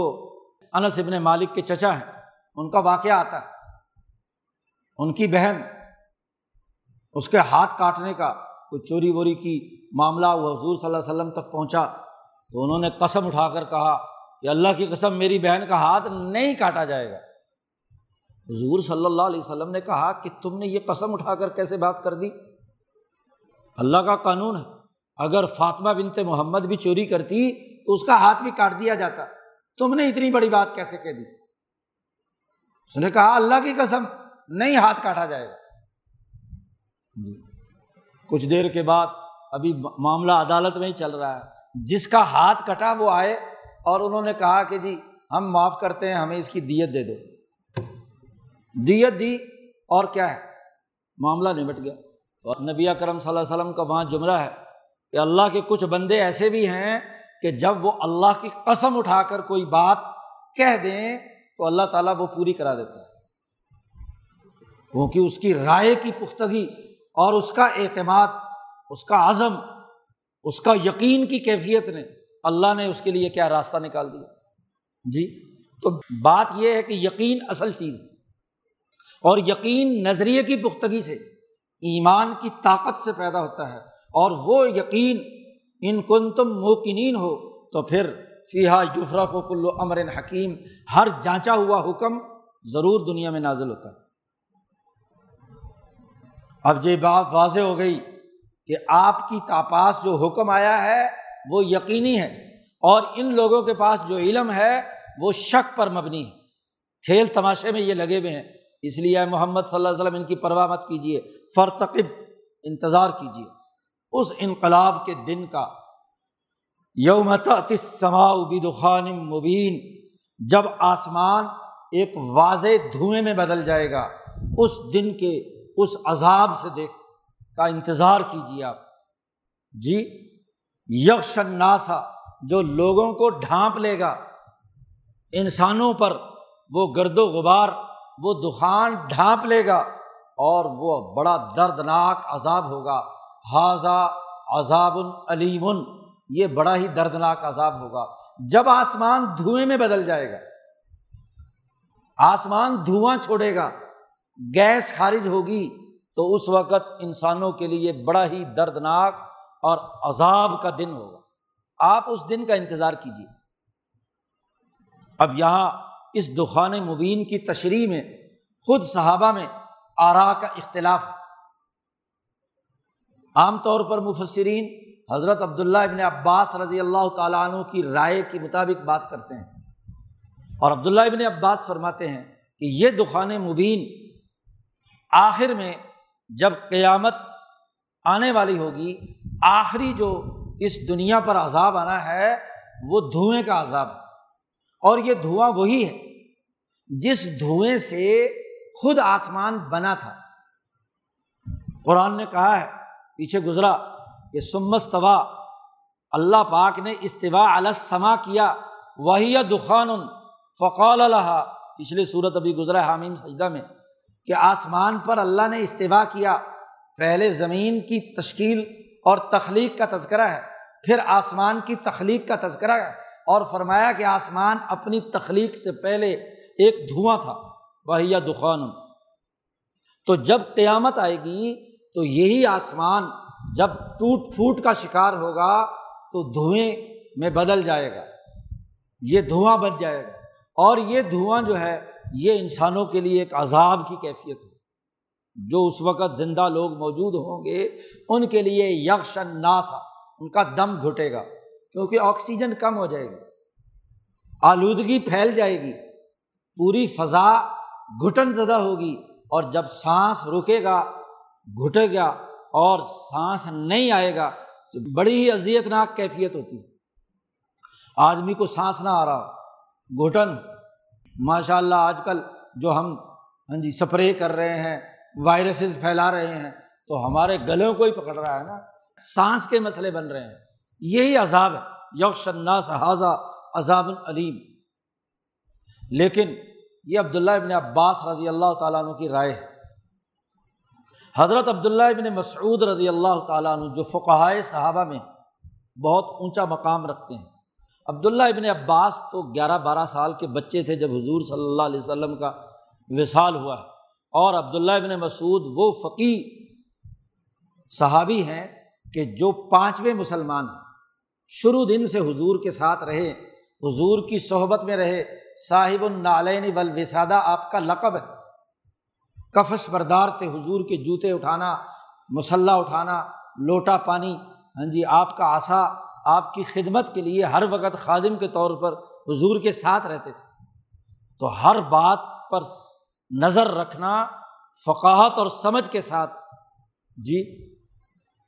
انس ابن مالک کے چچا ہیں، ان کا واقعہ آتا ہے۔ ان کی بہن اس کے ہاتھ کاٹنے کا کوئی چوری ووری کی معاملہ وہ حضور صلی اللہ علیہ وسلم تک پہنچا تو انہوں نے قسم اٹھا کر کہا کہ اللہ کی قسم میری بہن کا ہاتھ نہیں کاٹا جائے گا۔ حضور صلی اللہ علیہ وسلم نے کہا کہ تم نے یہ قسم اٹھا کر کیسے بات کر دی؟ اللہ کا قانون ہے۔ اگر فاطمہ بنتے محمد بھی چوری کرتی تو اس کا ہاتھ بھی کاٹ دیا جاتا۔ تم نے اتنی بڑی بات کیسے کہہ دی؟ اس نے کہا اللہ کی قسم نہیں ہاتھ کاٹا جائے گا۔ جی۔ کچھ دیر کے بعد ابھی معاملہ عدالت میں ہی چل رہا ہے۔ جس کا ہاتھ کٹا وہ آئے اور انہوں نے کہا کہ جی ہم معاف کرتے ہیں، ہمیں اس کی دیت دے دو۔ دیت دی اور کیا ہے؟ معاملہ نمٹ گیا۔ تو نبی کرم صلی اللہ علیہ وسلم کا وہاں جملہ ہے کہ اللہ کے کچھ بندے ایسے بھی ہیں کہ جب وہ اللہ کی قسم اٹھا کر کوئی بات کہہ دیں تو اللہ تعالیٰ وہ پوری کرا دیتا ہے کیونکہ اس کی رائے کی پختگی اور اس کا اعتماد، اس کا عزم، اس کا یقین کی کیفیت نے اللہ نے اس کے لیے کیا راستہ نکال دیا۔ جی تو بات یہ ہے کہ یقین اصل چیز ہے۔ اور یقین نظریے کی پختگی سے، ایمان کی طاقت سے پیدا ہوتا ہے۔ اور وہ یقین، ان کن تم موکنین ہو، تو پھر فیحا یفرا کو کلو امر حکیم، ہر جانچا ہوا حکم ضرور دنیا میں نازل ہوتا ہے۔ اب یہ بات واضح ہو گئی کہ آپ کی تاپاس جو حکم آیا ہے وہ یقینی ہے اور ان لوگوں کے پاس جو علم ہے وہ شک پر مبنی ہے۔ کھیل تماشے میں یہ لگے ہوئے ہیں۔ اس لیے محمد صلی اللہ علیہ وسلم ان کی پرواہ مت کیجیے فرتقب، انتظار کیجیے اس انقلاب کے دن کا۔ یومت بدخان مبین۔ جب آسمان ایک واضح دھوئیں میں بدل جائے گا، اس دن کے اس عذاب سے دیکھ کا انتظار کیجیے آپ۔ جی یکش ناسا جو لوگوں کو ڈھانپ لے گا۔ انسانوں پر وہ گرد و غبار، وہ دخان ڈھانپ لے گا اور وہ بڑا دردناک عذاب ہوگا۔ حاضہ عذاب العلیم یہ بڑا ہی دردناک عذاب ہوگا۔ جب آسمان دھوئیں میں بدل جائے گا، آسمان دھواں چھوڑے گا گیس خارج ہوگی تو اس وقت انسانوں کے لیے بڑا ہی دردناک اور عذاب کا دن ہوگا۔ آپ اس دن کا انتظار کیجیے اب یہاں اس دخان مبین کی تشریح میں خود صحابہ میں آرا کا اختلاف عام طور پر مفسرین حضرت عبداللہ ابن عباس رضی اللہ تعالیٰ عنہ کی رائے کے مطابق بات کرتے ہیں اور عبداللہ ابن عباس فرماتے ہیں کہ یہ دخان مبین آخر میں جب قیامت آنے والی ہوگی، آخری جو اس دنیا پر عذاب آنا ہے، وہ دھوئیں کا عذاب۔ اور یہ دھواں وہی ہے جس دھوئیں سے خود آسمان بنا تھا۔ قرآن نے کہا ہے، پیچھے گزرا کہ سمستوا اللہ پاک نے استوا السما کیا، وہی دخان فقول اللہ پچھلی صورت ابھی گزرا حامیم سجدہ میں۔ کہ آسمان پر اللہ نے استفاع کیا۔ پہلے زمین کی تشکیل اور تخلیق کا تذکرہ ہے، پھر آسمان کی تخلیق کا تذکرہ ہے۔ اور فرمایا کہ آسمان اپنی تخلیق سے پہلے ایک دھواں تھا وہیا دخان۔ تو جب قیامت آئے گی، تو یہی آسمان جب ٹوٹ پھوٹ کا شکار ہوگا، تو دھوئیں میں بدل جائے گا۔ یہ دھواں بن جائے گا۔ اور یہ دھواں جو ہے یہ انسانوں کے لیے ایک عذاب کی کیفیت ہے۔ جو اس وقت زندہ لوگ موجود ہوں گے، ان کے لیے یکشن ناسا ان کا دم گھٹے گا، کیونکہ آکسیجن کم ہو جائے گی۔ آلودگی پھیل جائے گی، پوری فضا گھٹن زدہ ہوگی، اور جب سانس رکے گا، گھٹے گا، اور سانس نہیں آئے گا، تو بڑی ہی اذیت ناک کیفیت ہوتی ہے۔ آدمی کو سانس نہ آ رہا گھٹن ماشاء اللہ آج کل جو ہم ہاں جی سپرے کر رہے ہیں، وائرسز پھیلا رہے ہیں، تو ہمارے گلوں کو ہی پکڑ رہا ہے نا۔ سانس کے مسئلے بن رہے ہیں۔ یہی عذاب ہے۔ یوش الناس حاضہ عذاب العلیم۔ لیکن یہ عبداللہ ابن عباس رضی اللہ تعالیٰ عنہ کی رائے ہے۔ حضرت عبداللہ ابن مسعود رضی اللہ تعالیٰ عنہ جو فقہائے صحابہ میں بہت اونچا مقام رکھتے ہیں۔ عبداللہ ابن عباس تو گیارہ بارہ سال کے بچے تھے جب حضور صلی اللہ علیہ وسلم کا وصال ہوا ہے۔ اور عبداللہ ابن مسعود وہ فقی صحابی ہیں کہ جو پانچویں مسلمان ہیں۔ شروع دن سے حضور کے ساتھ رہے، حضور کی صحبت میں رہے۔ صاحب النعلین والوسادہ آپ کا لقب ہے۔ کفش بردار تھے حضور کے جوتے اٹھانا، مسلح اٹھانا، لوٹا پانی۔ ہاں جی آپ کا آسا آپ کی خدمت کے لیے ہر وقت خادم کے طور پر حضور کے ساتھ رہتے تھے۔ تو ہر بات پر نظر رکھنا فقاہت اور سمجھ کے ساتھ۔ جی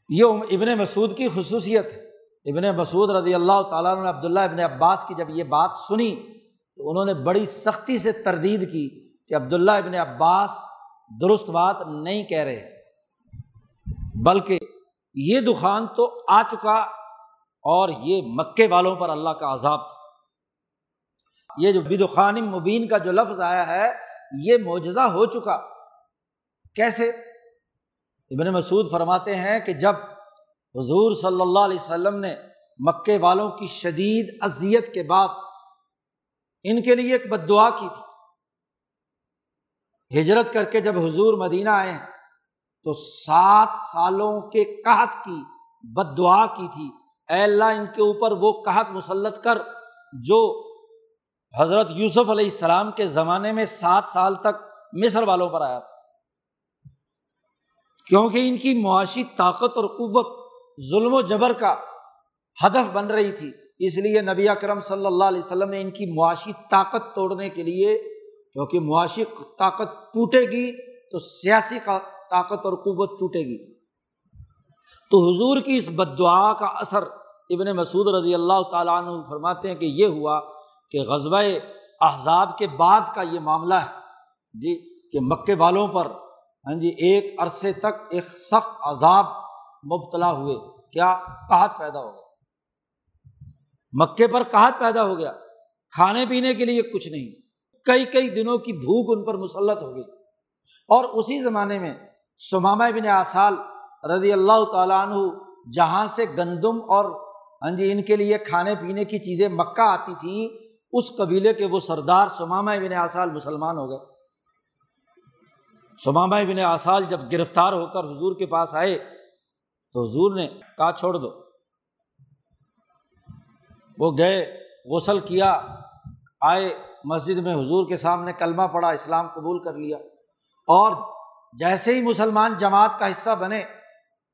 یہ ابن مسعود کی خصوصیت ہے۔ ابن مسعود رضی اللہ تعالیٰ نے عبداللہ ابن عباس کی جب یہ بات سنی، تو انہوں نے بڑی سختی سے تردید کی کہ عبداللہ ابن عباس درست بات نہیں کہہ رہے، بلکہ یہ دخان تو آ چکا۔ اور یہ مکے والوں پر اللہ کا عذاب تھا۔ یہ جو بدخان مبین کا جو لفظ آیا ہے، یہ معجزہ ہو چکا۔ کیسے؟ ابن مسعود فرماتے ہیں کہ جب حضور صلی اللہ علیہ وسلم نے مکے والوں کی شدید اذیت کے بعد ان کے لیے ایک بد دعا کی تھی۔ ہجرت کر کے جب حضور مدینہ آئے تو سات سالوں کے قحط کی بد دعا کی تھی۔ اے اللہ ان کے اوپر وہ قحط مسلط کر جو حضرت یوسف علیہ السلام کے زمانے میں سات سال تک مصر والوں پر آیا تھا۔ کیونکہ ان کی معاشی طاقت اور قوت ظلم و جبر کا ہدف بن رہی تھی، اس لیے نبی اکرم صلی اللہ علیہ وسلم نے ان کی معاشی طاقت توڑنے کے لیے، کیونکہ معاشی طاقت ٹوٹے گی تو سیاسی طاقت اور قوت ٹوٹے گی۔ تو حضور کی اس بد دعا کا اثر ابن مسعود رضی اللہ تعالیٰ عنہ فرماتے ہیں کہ یہ ہوا کہ غزبۂ احزاب کے بعد کا یہ معاملہ ہے۔ جی کہ مکے والوں پر ہاں جی ایک عرصے تک ایک سخت عذاب مبتلا ہوئے۔ کیا قحط پیدا ہو گیا؟ مکے پر قحط پیدا ہو گیا۔ کھانے پینے کے لیے کچھ نہیں۔ کئی کئی دنوں کی بھوک ان پر مسلط ہو گئی۔ اور اسی زمانے میں سمامہ بن آسال رضی اللہ تعالیٰ عنہ جہاں سے گندم اور ہاں جی ان کے لیے کھانے پینے کی چیزیں مکہ آتی تھیں، اس قبیلے کے وہ سردار سمامہ بن آسال مسلمان ہو گئے۔ سمامہ بن آسال جب گرفتار ہو کر حضور کے پاس آئے، تو حضور نے کہا، چھوڑ دو۔ وہ گئے، غسل کیا، آئے مسجد میں حضور کے سامنے کلمہ پڑا اسلام قبول کر لیا۔ اور جیسے ہی مسلمان جماعت کا حصہ بنے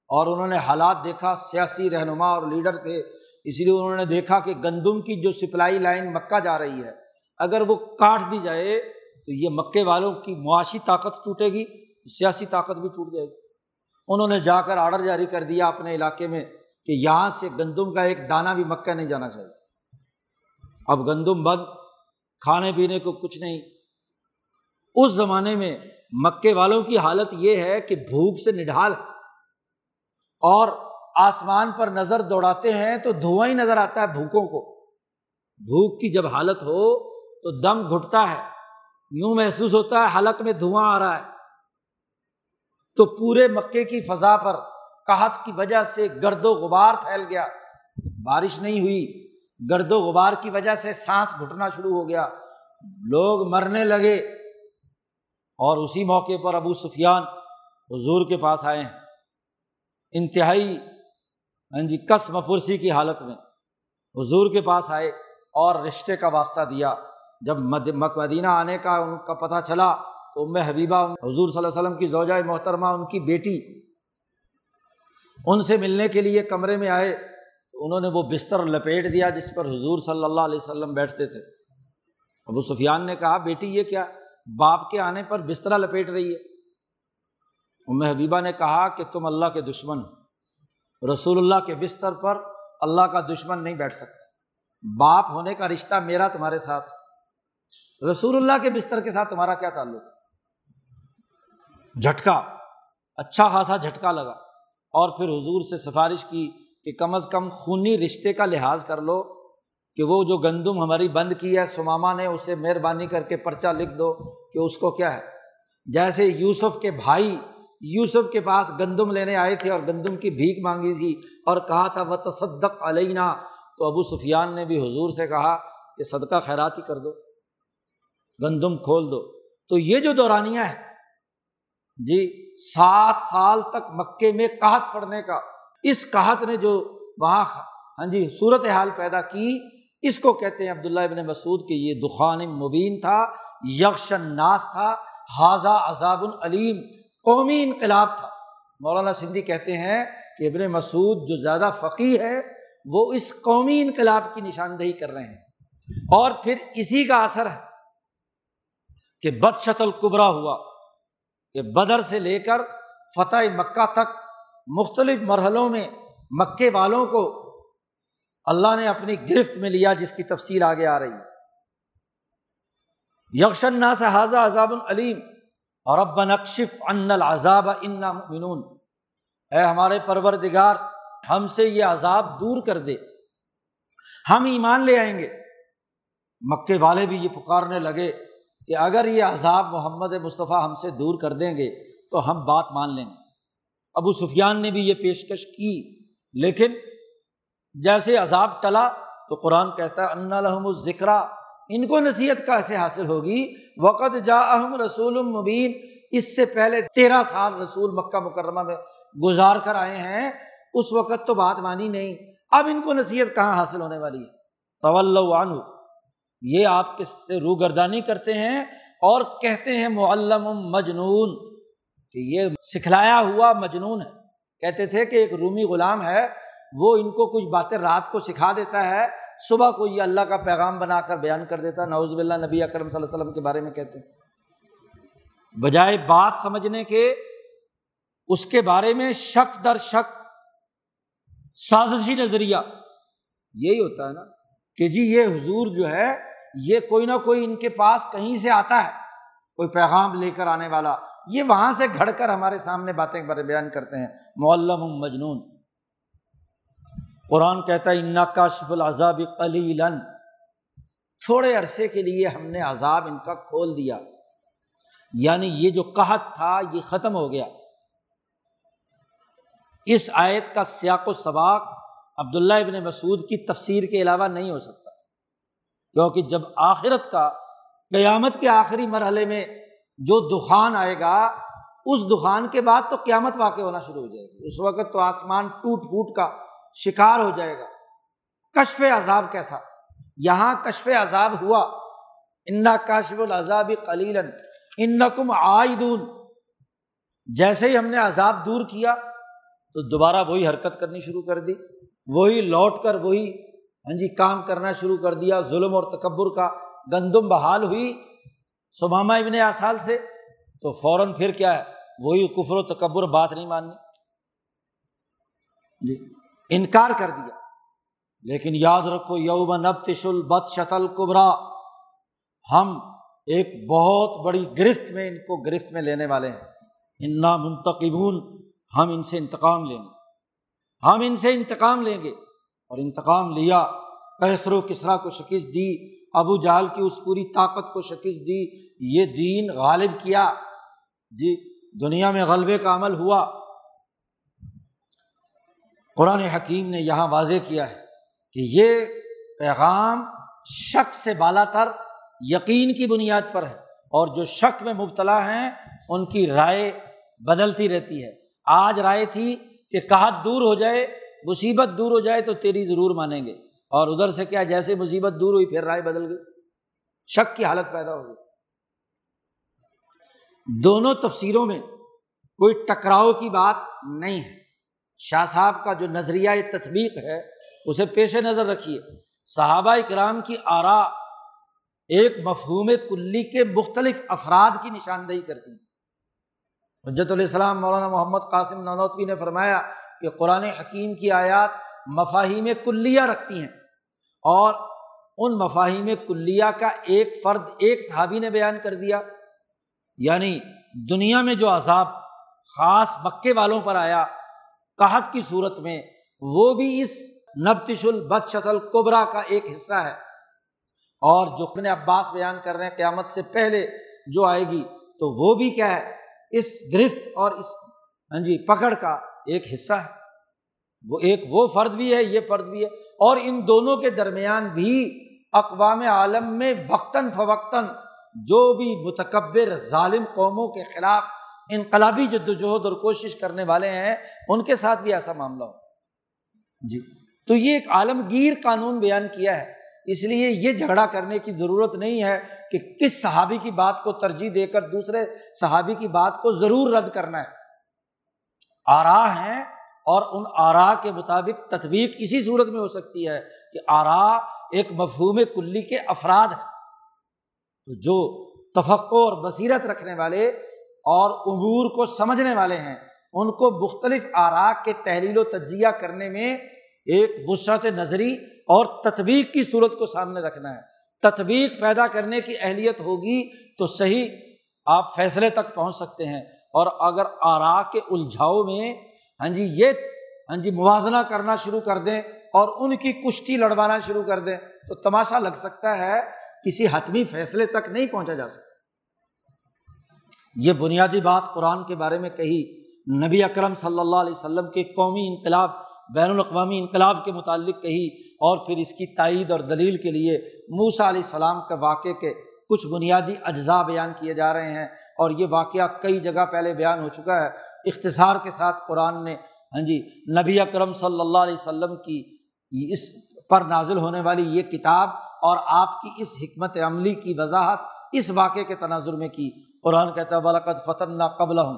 اور انہوں نے حالات دیکھا، سیاسی رہنما اور لیڈر تھے۔ اس لیے انہوں نے دیکھا کہ گندم کی جو سپلائی لائن مکہ جا رہی ہے، اگر وہ کاٹ دی جائے تو یہ مکے والوں کی معاشی طاقت ٹوٹے گی، سیاسی طاقت بھی ٹوٹ جائے گی۔ انہوں نے جا کر آڈر جاری کر دیا اپنے علاقے میں کہ یہاں سے گندم کا ایک دانہ بھی مکہ نہیں جانا چاہیے۔ اب گندم بند، کھانے پینے کو کچھ نہیں۔ اس زمانے میں مکے والوں کی حالت یہ ہے کہ بھوک سے نڈھال اور آسمان پر نظر دوڑاتے ہیں تو دھواں ہی نظر آتا ہے بھوکوں کو۔ بھوک کی جب حالت ہو تو دم گھٹتا ہے۔ یوں محسوس ہوتا ہے حلق میں دھواں آ رہا ہے۔ تو پورے مکے کی فضا پر قحط کی وجہ سے گرد و غبار پھیل گیا۔ بارش نہیں ہوئی۔ گرد و غبار کی وجہ سے سانس گھٹنا شروع ہو گیا۔ لوگ مرنے لگے۔ اور اسی موقع پر ابو سفیان حضور کے پاس آئے ہیں۔ انتہائی ہاں جی قسم پرسی کی حالت میں حضور کے پاس آئے اور رشتے کا واسطہ دیا۔ جب مدینہ آنے کا ان کا پتہ چلا تو ام حبیبہ، حضور صلی اللہ علیہ وسلم کی زوجۂ محترمہ، ان کی بیٹی ان سے ملنے کے لیے کمرے میں آئے۔ انہوں نے وہ بستر لپیٹ دیا جس پر حضور صلی اللہ علیہ وسلم بیٹھتے تھے۔ ابو سفیان نے کہا، بیٹی، یہ کیا باپ کے آنے پر بسترا لپیٹ رہی ہے؟ ام حبیبہ نے کہا کہ تم اللہ کے دشمن رسول اللہ کے بستر پر اللہ کا دشمن نہیں بیٹھ سکتا۔ باپ ہونے کا رشتہ میرا تمہارے ساتھ۔ رسول اللہ کے بستر کے ساتھ تمہارا کیا تعلق؟ جھٹکا۔ اچھا خاصا جھٹکا لگا۔ اور پھر حضور سے سفارش کی کہ کم از کم خونی رشتے کا لحاظ کر لو کہ وہ جو گندم ہماری بند کی ہے سماما نے اسے مہربانی کر کے پرچہ لکھ دو کہ اس کو کیا ہے۔ جیسے یوسف کے بھائی یوسف کے پاس گندم لینے آئے تھے اور گندم کی بھیک مانگی تھی اور کہا تھا وہ تصدق علینا تو ابو سفیان نے بھی حضور سے کہا کہ صدقہ خیرات ہی کر دو، گندم کھول دو۔ تو یہ جو دورانیہ ہے جی سات سال تک مکے میں کہت پڑنے کا، اس کہت نے جو وہاں ہاں جی صورت حال پیدا کی، اس کو کہتے ہیں عبداللہ ابن مسعود کہ یہ دخان مبین تھا یکشن ناس تھا حاضہ عذاب العلیم قومی انقلاب تھا۔ مولانا سندھی کہتے ہیں کہ ابن مسعود جو زیادہ فقی ہے، وہ اس قومی انقلاب کی نشاندہی کر رہے ہیں۔ اور پھر اسی کا اثر ہے کہ بدشت القبرا ہوا کہ بدر سے لے کر فتح مکہ تک مختلف مرحلوں میں مکے والوں کو اللہ نے اپنی گرفت میں لیا، جس کی تفصیل آگے آ رہی ہے۔ یکشن نا سے حاضہ عذاب العلیم اور اب نقشف ان العذاب ان منون اے ہمارے پروردگار، ہم سے یہ عذاب دور کر دے۔ ہم ایمان لے آئیں گے۔ مکے والے بھی یہ پکارنے لگے کہ اگر یہ عذاب محمد مصطفیٰ ہم سے دور کر دیں گے تو ہم بات مان لیں گے۔ ابو سفیان نے بھی یہ پیشکش کی، لیکن جیسے عذاب ٹلا تو قرآن کہتا ہے ان الحم الذکر ان کو نصیحت کیسے حاصل ہوگی۔ وقت جا اہم رسول المبین اس سے پہلے تیرہ سال رسول مکہ مکرمہ میں گزار کر آئے ہیں۔ اس وقت تو بات مانی نہیں۔ اب ان کو نصیحت کہاں حاصل ہونے والی ہے؟ طول عنہ۔ یہ آپ کس سے روگردانی کرتے ہیں اور کہتے ہیں معلم مجنون کہ یہ سکھلایا ہوا مجنون ہے۔ کہتے تھے کہ ایک رومی غلام ہے۔ وہ ان کو کچھ باتیں رات کو سکھا دیتا ہے۔ صبح کو یہ اللہ کا پیغام بنا کر بیان کر دیتا ہے نوز نبی اکرم صلی اللہ علیہ وسلم کے بارے میں کہتے ہیں۔ بجائے بات سمجھنے کے، اس کے بارے میں شک در شک سازشی نظریہ۔ یہی ہوتا ہے نا کہ جی یہ حضور جو ہے، یہ کوئی نہ کوئی ان کے پاس کہیں سے آتا ہے، کوئی پیغام لے کر آنے والا۔ یہ وہاں سے گھڑ کر ہمارے سامنے باتیں بیان کرتے ہیں۔ معلم مجنون۔ قرآن کہتا ہے انا کاشف العذاب قلیلاً تھوڑے عرصے کے لیے ہم نے عذاب ان کا کھول دیا۔ یعنی یہ جو قحط تھا، یہ ختم ہو گیا۔ اس آیت کا سیاق و سباق عبداللہ ابن مسعود کی تفسیر کے علاوہ نہیں ہو سکتا۔ کیونکہ جب آخرت کا، قیامت کے آخری مرحلے میں جو دخان آئے گا، اس دخان کے بعد تو قیامت واقع ہونا شروع ہو جائے گی۔ اس وقت تو آسمان ٹوٹ پھوٹ کا شکار ہو جائے گا۔ کشف عذاب کیسا؟ یہاں کشف عذاب ہوا۔ انا کاشف العذاب کلیل ان نقم آئدون جیسے ہی ہم نے عذاب دور کیا تو دوبارہ وہی حرکت کرنی شروع کر دی۔ وہی لوٹ کر وہی ہاں جی کام کرنا شروع کر دیا۔ ظلم اور تکبر کا گندم بحال ہوئی سمامہ ابن آسال سے۔ تو فوراً پھر کیا ہے؟ وہی کفر و تکبر بات نہیں ماننی۔ جی۔ انکار کر دیا۔ لیکن یاد رکھو، یوم نب تشل بد شتل کبرا ہم ایک بہت بڑی گرفت میں ان کو گرفت میں لینے والے ہیں۔ انا منتقبون۔ ہم ان سے انتقام لیں گے۔ ہم ان سے انتقام لیں گے۔ اور انتقام لیا۔ کیسر و کسرا کو شکست دی۔ ابو جال کی اس پوری طاقت کو شکست دی۔ یہ دین غالب کیا۔ جی دنیا میں غلبے کا عمل ہوا۔ قرآن حکیم نے یہاں واضح کیا ہے کہ یہ پیغام شک سے بالا تر، یقین کی بنیاد پر ہے اور جو شک میں مبتلا ہیں، ان کی رائے بدلتی رہتی ہے۔ آج رائے تھی کہ کہت دور ہو جائے، مصیبت دور ہو جائے تو تیری ضرور مانیں گے۔ اور ادھر سے کیا، جیسے مصیبت دور ہوئی، پھر رائے بدل گئی۔ شک کی حالت پیدا ہو گئی۔ دونوں تفسیروں میں کوئی ٹکراؤ کی بات نہیں ہے۔ شاہ صاحب کا جو نظریہ تطبیق ہے، اسے پیش نظر رکھیے۔ صحابہ کرام کی آرا ایک مفہوم کلی کے مختلف افراد کی نشاندہی کرتی ہیں۔ حجت علیہ السلام مولانا محمد قاسم نانوتوی نے فرمایا کہ قرآن حکیم کی آیات مفاہیم کلیہ رکھتی ہیں اور ان مفاہیم کلیہ کا ایک فرد ایک صحابی نے بیان کر دیا۔ یعنی دنیا میں جو عذاب خاص مکے والوں پر آیا قحط کی صورت میں، وہ بھی اس نبتش البد شکل کوبرا کا ایک حصہ ہے۔ اور جو اپنے عباس بیان کر رہے ہیں قیامت سے پہلے جو آئے گی، تو وہ بھی کیا ہے، اس گرفت اور اس ہاں جی پکڑ کا ایک حصہ ہے۔ وہ ایک، وہ فرد بھی ہے، یہ فرد بھی ہے۔ اور ان دونوں کے درمیان بھی اقوام عالم میں وقتاً فوقتاً جو بھی متکبر ظالم قوموں کے خلاف انقلابی جد وجہد اور کوشش کرنے والے ہیں ان کے ساتھ بھی ایسا معاملہ ہو۔ جی۔ تو یہ ایک عالمگیر قانون بیان کیا ہے۔ اس لیے یہ جھگڑا کرنے کی ضرورت نہیں ہے کہ کس صحابی کی بات کو ترجیح دے کر دوسرے صحابی کی بات کو ضرور رد کرنا ہے۔ آرا ہیں اور ان آرا کے مطابق تطبیق اسی صورت میں ہو سکتی ہے کہ آرا ایک مفہوم کلی کے افراد ہیں۔ جو تفقع اور بصیرت رکھنے والے اور امور کو سمجھنے والے ہیں۔ ان کو مختلف آرا کے تحلیل و تجزیہ کرنے میں ایک وسعت نظری اور تطبیق کی صورت کو سامنے رکھنا ہے۔ تطبیق پیدا کرنے کی اہلیت ہوگی تو صحیح آپ فیصلے تک پہنچ سکتے ہیں۔ اور اگر آرا کے الجھاؤ میں ہاں جی یہ ہاں جی موازنہ کرنا شروع کر دیں اور ان کی کشتی لڑوانا شروع کر دیں تو تماشا لگ سکتا ہے، کسی حتمی فیصلے تک نہیں پہنچا جا سکتا۔ یہ بنیادی بات قرآن کے بارے میں کہی۔ نبی اکرم صلی اللہ علیہ وسلم کے قومی انقلاب، بین الاقوامی انقلاب کے متعلق کہی اور پھر اس کی تائید اور دلیل کے لیے موسا علیہ السلام کے واقعے کے کچھ بنیادی اجزاء بیان کیے جا رہے ہیں اور یہ واقعہ کئی جگہ پہلے بیان ہو چکا ہے۔ اختصار کے ساتھ قرآن نے ہاں جی نبی اکرم صلی اللہ علیہ وسلم کی اس پر نازل ہونے والی یہ کتاب اور آپ کی اس حکمت عملی کی وضاحت اس واقعے کے تناظر میں کی۔ قرآن کہتا ہے بالکت فتح نہ قبل ہوں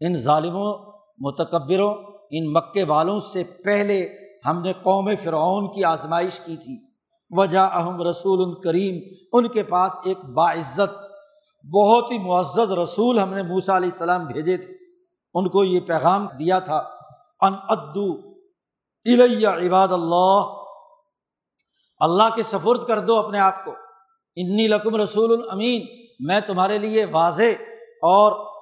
ان ظالموں، متکبروں، ان مکے والوں سے پہلے ہم نے قوم فرعون کی آزمائش کی تھی۔ وجہ اہم رسول کریم، ان کے پاس ایک باعزت، بہت ہی معزز رسول ہم نے موسا علیہ السلام بھیجے تھے۔ ان کو یہ پیغام دیا تھا، ان ادو الیہ عباد اللہ اللہ کے سفرد کر دو اپنے آپ کو، انی لکم رسول الامین میں تمہارے لیے واضح اور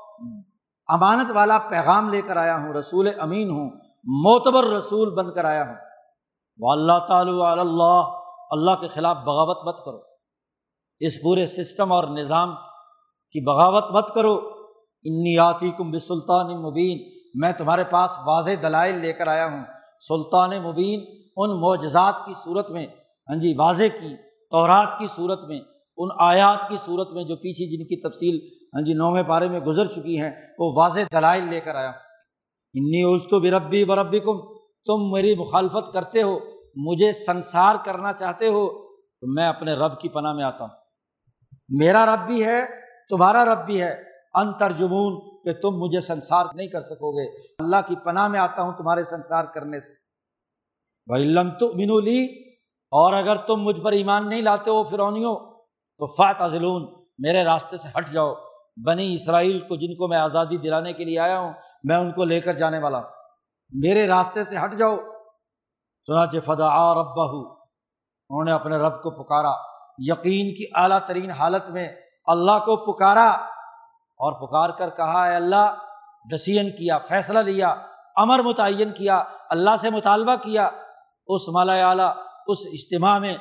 امانت والا پیغام لے کر آیا ہوں، رسول امین ہوں، معتبر رسول بن کر آیا ہوں۔ وہ اللہ تعالیٰ اللہ اللہ کے خلاف بغاوت مت کرو۔ اس پورے سسٹم اور نظام کی بغاوت مت کرو۔ انیاتی کم بسلطان مبین۔ میں تمہارے پاس واضح دلائل لے کر آیا ہوں۔ سلطان مبین ان معجزات کی صورت میں ہاں جی واضح کی، تورات کی صورت میں۔ ان آیات کی صورت میں جو پیچھے جن کی تفصیل ہاں جی نویں پارے میں گزر چکی ہیں، وہ واضح دلائل لے کر آیا۔ انی اوز تو بربی بربی کم تم میری مخالفت کرتے ہو، مجھے سنسار کرنا چاہتے ہو، تو میں اپنے رب کی پناہ میں آتا ہوں۔ میرا رب بھی ہے، تمہارا رب بھی ہے۔ ان ترجمون، کہ تم مجھے سنسار نہیں کر سکو گے۔ اللہ کی پناہ میں آتا ہوں تمہارے سنسار کرنے سے۔ وہ علم تو بنو لی اور اگر تم مجھ پر ایمان نہیں لاتے ہو فرونیوں تو فات ضلون میرے راستے سے ہٹ جاؤ۔ بنی اسرائیل کو جن کو میں آزادی دلانے کے لیے آیا ہوں، میں ان کو لے کر جانے والا۔ ہوں میرے راستے سے ہٹ جاؤ۔ سنا فدا ربا انہوں نے اپنے رب کو پکارا۔ یقین کی اعلیٰ ترین حالت میں اللہ کو پکارا اور پکار کر کہا ہے اللہ ڈسیزن کیا، فیصلہ لیا، امر متعین کیا، اللہ سے مطالبہ کیا۔ اس مالا اعلیٰ، اس اجتماع میں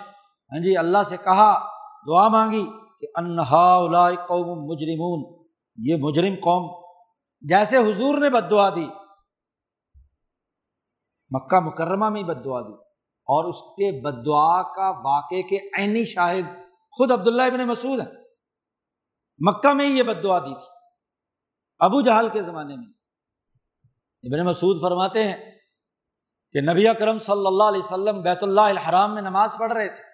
ہاں جی اللہ سے کہا دعا مانگی کہ انہا قوم مجرمون، یہ مجرم قوم جیسے حضور نے بد دعا دی، مکہ مکرمہ میں بد دعا دی۔ اور اس کے بد دعا کا واقع کے عینی شاہد خود عبداللہ ابن مسعود ہے مکہ میں ہی یہ بد دعا دی تھی، ابو جہل کے زمانے میں۔ ابن مسعود فرماتے ہیں کہ نبی اکرم صلی اللہ علیہ وسلم بیت اللہ الحرام میں نماز پڑھ رہے تھے۔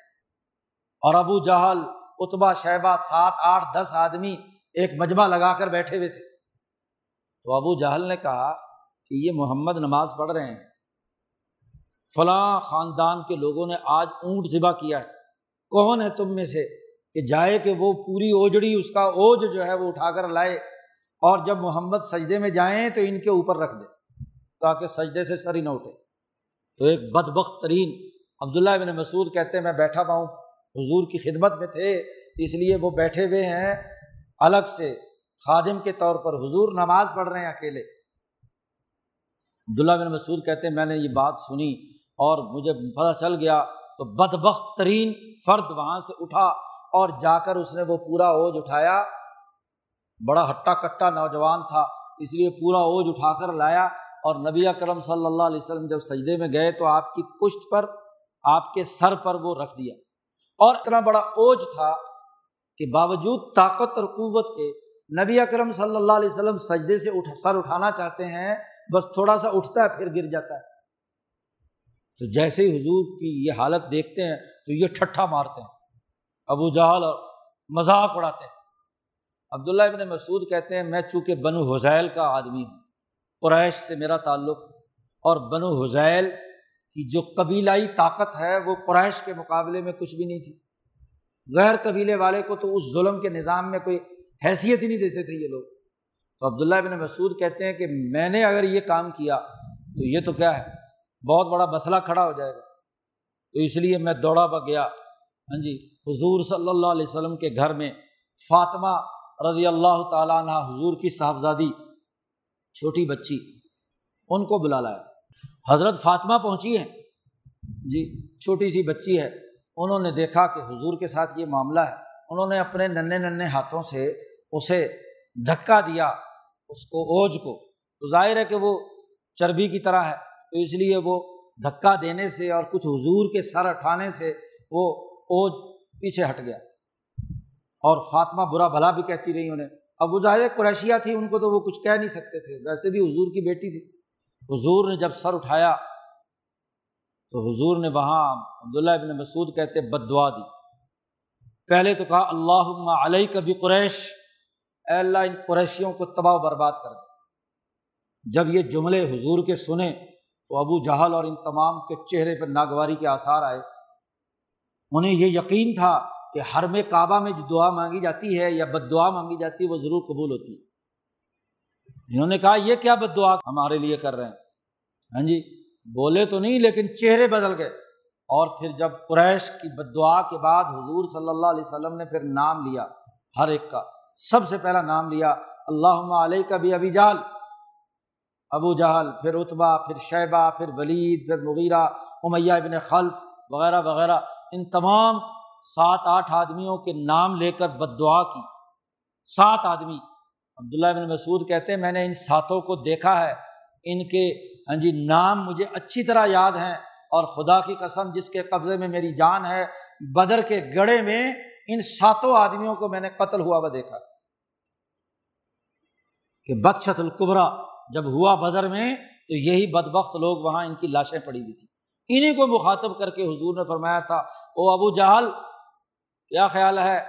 اور ابو جہل اتبا شہبہ سات آٹھ دس آدمی ایک مجمع لگا کر بیٹھے ہوئے تھے۔ تو ابو جہل نے کہا کہ یہ محمد نماز پڑھ رہے ہیں۔ فلاں خاندان کے لوگوں نے آج اونٹ ذبح کیا ہے۔ کون ہے تم میں سے کہ جائے کہ وہ پوری اوجڑی اس کا اوج جو ہے وہ اٹھا کر لائے اور جب محمد سجدے میں جائیں تو ان کے اوپر رکھ دے تاکہ سجدے سے سر ہی نہ اٹھے۔ تو ایک بد بخت ترین عبداللہ بن مسعود کہتے ہیں، میں بیٹھا پاؤں حضور کی خدمت میں تھے، اس لیے وہ بیٹھے ہوئے ہیں۔ الگ سے خادم کے طور پر حضور نماز پڑھ رہے ہیں اکیلے۔ عبداللہ بن مسعود کہتے ہیں، میں نے یہ بات سنی اور مجھے پتہ چل گیا تو بد بخت ترین فرد وہاں سے اٹھا اور جا کر اس نے وہ پورا اوج اٹھایا۔ بڑا ہٹا کٹا نوجوان تھا، اس لیے پورا اوج اٹھا کر لایا اور نبی اکرم صلی اللہ علیہ وسلم جب سجدے میں گئے تو آپ کی پشت پر، آپ کے سر پر وہ رکھ دیا۔ اور اتنا بڑا اوج تھا کہ باوجود طاقت اور قوت کے نبی اکرم صلی اللہ علیہ وسلم سجدے سے اٹھ سر اٹھانا چاہتے ہیں، بس تھوڑا سا اٹھتا ہے، پھر گر جاتا ہے۔ تو جیسے ہی حضور کی یہ حالت دیکھتے ہیں، تو یہ ٹھٹھا مارتے ہیں۔ ابو جہل اور مذاق اڑاتے ہیں۔ عبداللہ ابن مسعود کہتے ہیں، میں چونکہ بنو حزیل کا آدمی ہوں، قریش سے میرا تعلق اور بنو حزیل کی جو قبیلائی طاقت ہے وہ قریش کے مقابلے میں کچھ بھی نہیں تھی۔ غیر قبیلے والے کو تو اس ظلم کے نظام میں کوئی حیثیت ہی نہیں دیتے تھے یہ لوگ۔ تو عبداللہ ابن مسعود کہتے ہیں کہ میں نے اگر یہ کام کیا تو یہ تو کیا ہے؟ بہت بڑا مسئلہ کھڑا ہو جائے گا۔ تو اس لیے میں دوڑا پا گیا۔ ہاں جی حضور صلی اللہ علیہ وسلم کے گھر میں فاطمہ رضی اللہ تعالیٰ عنہ حضور کی صاحبزادی، چھوٹی بچی، ان کو بلا لایا۔ حضرت فاطمہ پہنچی ہیں۔ جی چھوٹی سی بچی ہے۔ انہوں نے دیکھا کہ حضور کے ساتھ یہ معاملہ ہے۔ انہوں نے اپنے ننے ننے ہاتھوں سے اسے دھکا دیا، اس کو، اوج کو۔ تو ظاہر ہے کہ وہ چربی کی طرح ہے۔ تو اس لیے وہ دھکا دینے سے اور کچھ حضور کے سر اٹھانے سے وہ اوج پیچھے ہٹ گیا۔ اور فاطمہ برا بھلا بھی کہتی رہی انہیں۔ اب وہ ظاہر قریشیہ تھی، ان کو تو وہ کچھ کہہ نہیں سکتے تھے۔ ویسے بھی حضور کی بیٹی تھی۔ حضور نے جب سر اٹھایا تو حضور نے وہاں عبداللہ ابن مسعود کہتے بد دعا دی۔ پہلے تو کہا اللہ علیہ کبھی قریش۔ اے اللہ، ان قریشیوں کو تباہ و برباد کر دے۔ جب یہ جملے حضور کے سنے تو ابو جہل اور ان تمام کے چہرے پر ناگواری کے آثار آئے۔ انہیں یہ یقین تھا کہ ہر میں کعبہ میں جو دعا مانگی جاتی ہے یا بد دعا مانگی جاتی ہے، وہ ضرور قبول ہوتی ہے۔ انہوں نے کہا، یہ کیا بد دعا ہمارے لیے کر رہے ہیں؟ ہاں جی بولے تو نہیں، لیکن چہرے بدل گئے۔ اور پھر جب قریش کی بد دعا کے بعد حضور صلی اللہ علیہ وسلم نے پھر نام لیا ہر ایک کا۔ سب سے پہلا نام لیا اللہ علیہ کا بھی ابھی جال ابو جہل، پھر اتبا پھر شیبہ، پھر ولید، پھر مغیرہ، امیہ ابن خلف وغیرہ وغیرہ۔ ان تمام سات آٹھ آدمیوں کے نام لے کر بد دعا کی۔ سات آدمی۔ عبداللہ ابن مسعود کہتے ہیں، میں نے ان ساتوں کو دیکھا ہے۔ ان کے ہاں جی نام مجھے اچھی طرح یاد ہیں۔ اور خدا کی قسم، جس کے قبضے میں میری جان ہے، بدر کے گڑے میں ان ساتوں آدمیوں کو میں نے قتل ہوا ہوا دیکھا۔ کہ بدشت القبرا جب ہوا بدر میں، تو یہی بدبخت لوگ وہاں ان کی لاشیں پڑی ہوئی تھیں۔ انہیں کو مخاطب کر کے حضور نے فرمایا تھا، او ابو جہل، کیا خیال ہے؟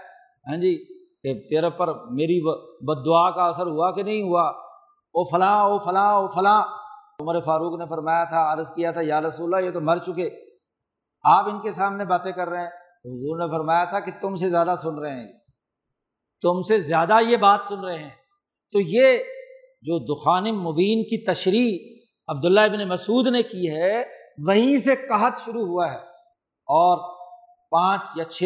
ہاں جی کہ تیرے پر میری بد دعا کا اثر ہوا کہ نہیں ہوا؟ او فلاں او فلاں او فلاں۔ عمر فاروق نے فرمایا تھا، عرض کیا تھا، یا رسول اللہ، یہ تو مر چکے۔ آپ ان کے سامنے باتیں کر رہے ہیں۔ حضور نے فرمایا تھا کہ تم سے زیادہ سن رہے ہیں۔ تم سے زیادہ یہ بات سن رہے ہیں۔ تو یہ جو دخان مبین کی تشریح عبداللہ ابن مسعود نے کی ہے، وہیں سے قحط شروع ہوا ہے۔ اور پانچ یا چھ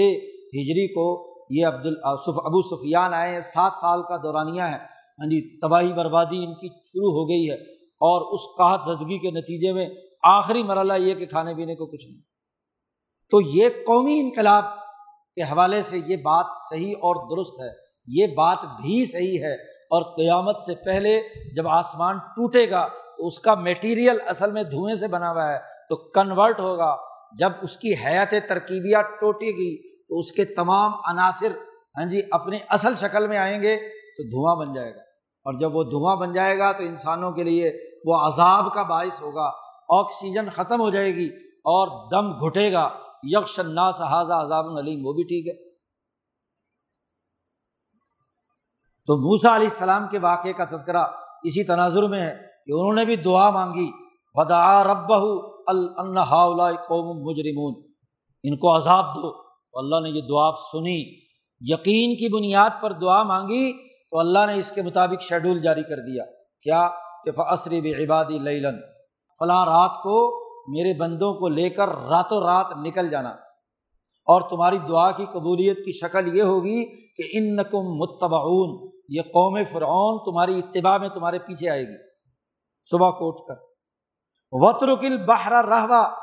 ہجری کو یہ عبد ابو سفیان آئے ہیں، سات سال کا دورانیہ ہے۔ ہاں جی تباہی بربادی ان کی شروع ہو گئی ہے۔ اور اس قحط زدگی کے نتیجے میں آخری مرحلہ یہ کہ کھانے پینے کو کچھ نہیں۔ تو یہ قومی انقلاب کے حوالے سے یہ بات صحیح اور درست ہے۔ یہ بات بھی صحیح ہے۔ اور قیامت سے پہلے جب آسمان ٹوٹے گا تو اس کا میٹیریل اصل میں دھوئیں سے بنا ہوا ہے۔ تو کنورٹ ہوگا۔ جب اس کی حیات ترکیبیات ٹوٹے گی تو اس کے تمام عناصر ہاں جی اپنی اصل شکل میں آئیں گے تو دھواں بن جائے گا۔ اور جب وہ دھواں بن جائے گا تو انسانوں کے لیے وہ عذاب کا باعث ہوگا، آکسیجن ختم ہو جائے گی اور دم گھٹے گا۔ یکش ناس حاضہ عذاب علیم وہ بھی ٹھیک ہے۔ تو موسا علیہ السلام کے واقعے کا تذکرہ اسی تناظر میں ہے کہ انہوں نے بھی دعا مانگی خدا رب قوم مجرمون، ان کو عذاب دو۔ اللہ نے یہ دعا سنی، یقین کی بنیاد پر دعا مانگی تو اللہ نے اس کے مطابق شیڈول جاری کر دیا۔ کیا؟ کہ فصری عبادی لیلن فلاں رات کو میرے بندوں کو لے کر راتوں رات نکل جانا۔ اور تمہاری دعا کی قبولیت کی شکل یہ ہوگی کہ ان نقم متبعون۔ یہ قوم فرعون تمہاری اتباع میں تمہارے پیچھے آئے گی۔ صبح کوٹ کر۔ وطرکل بہرا رہوا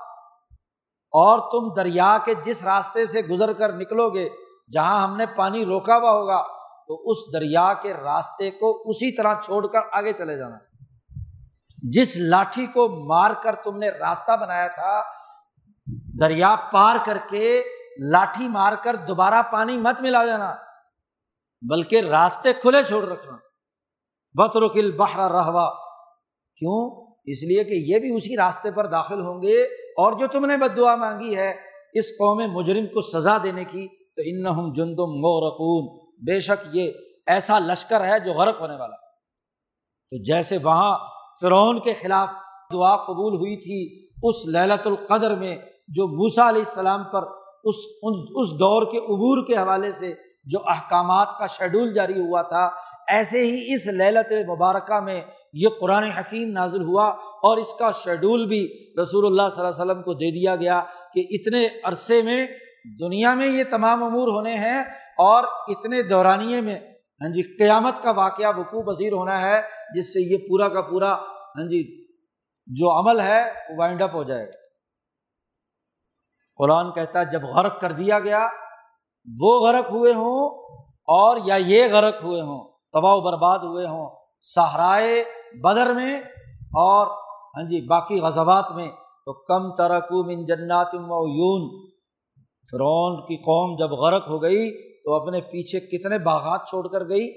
اور تم دریا کے جس راستے سے گزر کر نکلو گے، جہاں ہم نے پانی روکا ہوا ہوگا، تو اس دریا کے راستے کو اسی طرح چھوڑ کر آگے چلے جانا۔ جس لاٹھی کو مار کر تم نے راستہ بنایا تھا، دریا پار کر کے لاٹھی مار کر دوبارہ پانی مت ملا جانا بلکہ راستے کھلے چھوڑ رکھنا۔ بطرکل بہرا رہوا کیوں؟ اس لیے کہ یہ بھی اسی راستے پر داخل ہوں گے اور جو تم نے بد دعا مانگی ہے اس قوم مجرم کو سزا دینے کی، تو ان جندم مورقون بے شک یہ ایسا لشکر ہے جو غرق ہونے والا۔ تو جیسے وہاں فرعون کے خلاف دعا قبول ہوئی تھی اس للت القدر میں، جو موسا علیہ السلام پر اس اس دور کے عبور کے حوالے سے جو احکامات کا شیڈول جاری ہوا تھا ایسے ہی اس للت مبارکہ میں یہ قرآن حکیم نازل ہوا اور اس کا شیڈول بھی رسول اللہ صلی اللہ علیہ وسلم کو دے دیا گیا کہ اتنے عرصے میں دنیا میں یہ تمام امور ہونے ہیں اور اتنے دورانیے میں ہاں جی قیامت کا واقعہ وقوع پذیر ہونا ہے، جس سے یہ پورا کا پورا ہاں جی جو عمل ہے وہ وائنڈ اپ ہو جائے گا۔ قرآن کہتا ہے، جب غرق کر دیا گیا، وہ غرق ہوئے ہوں اور یا یہ غرق ہوئے ہوں تباہ و برباد ہوئے ہوں صحرائے بدر میں اور ہاں جی باقی غزبات میں۔ تو کم ترکو من جنات یون فرعون کی قوم جب غرق ہو گئی تو اپنے پیچھے کتنے باغات چھوڑ کر گئی؟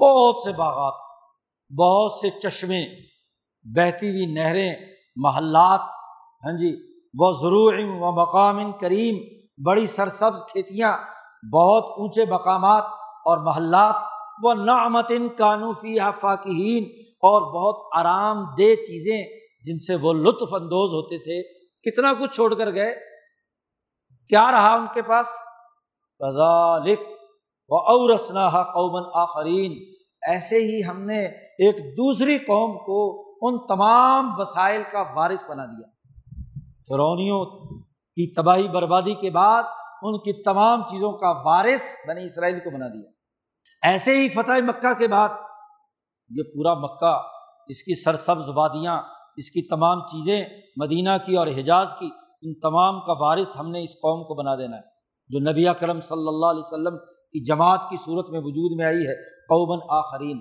بہت سے باغات، بہت سے چشمے، بہتی ہوئی نہریں، محلات ہاں جی وہ ضرور و مقام کریم، بڑی سرسبز کھیتیاں، بہت اونچے مقامات۔ اور محلات وہ نعمتن قانوفی فاقین اور بہت آرام دہ چیزیں جن سے وہ لطف اندوز ہوتے تھے۔ کتنا کچھ چھوڑ کر گئے۔ کیا رہا ان کے پاس؟ و اورسنا قومن آخرین ایسے ہی ہم نے ایک دوسری قوم کو ان تمام وسائل کا وارث بنا دیا۔ فرونیوں کی تباہی بربادی کے بعد ان کی تمام چیزوں کا وارث بنی اسرائیل کو بنا دیا۔ ایسے ہی فتح مکہ کے بعد یہ پورا مکہ، اس کی سرسبز وادیاں، اس کی تمام چیزیں مدینہ کی اور حجاز کی، ان تمام کا وارث ہم نے اس قوم کو بنا دینا ہے۔ جو نبی کرم صلی اللہ علیہ وسلم کی جماعت کی صورت میں وجود میں آئی ہے قومن آخرین۔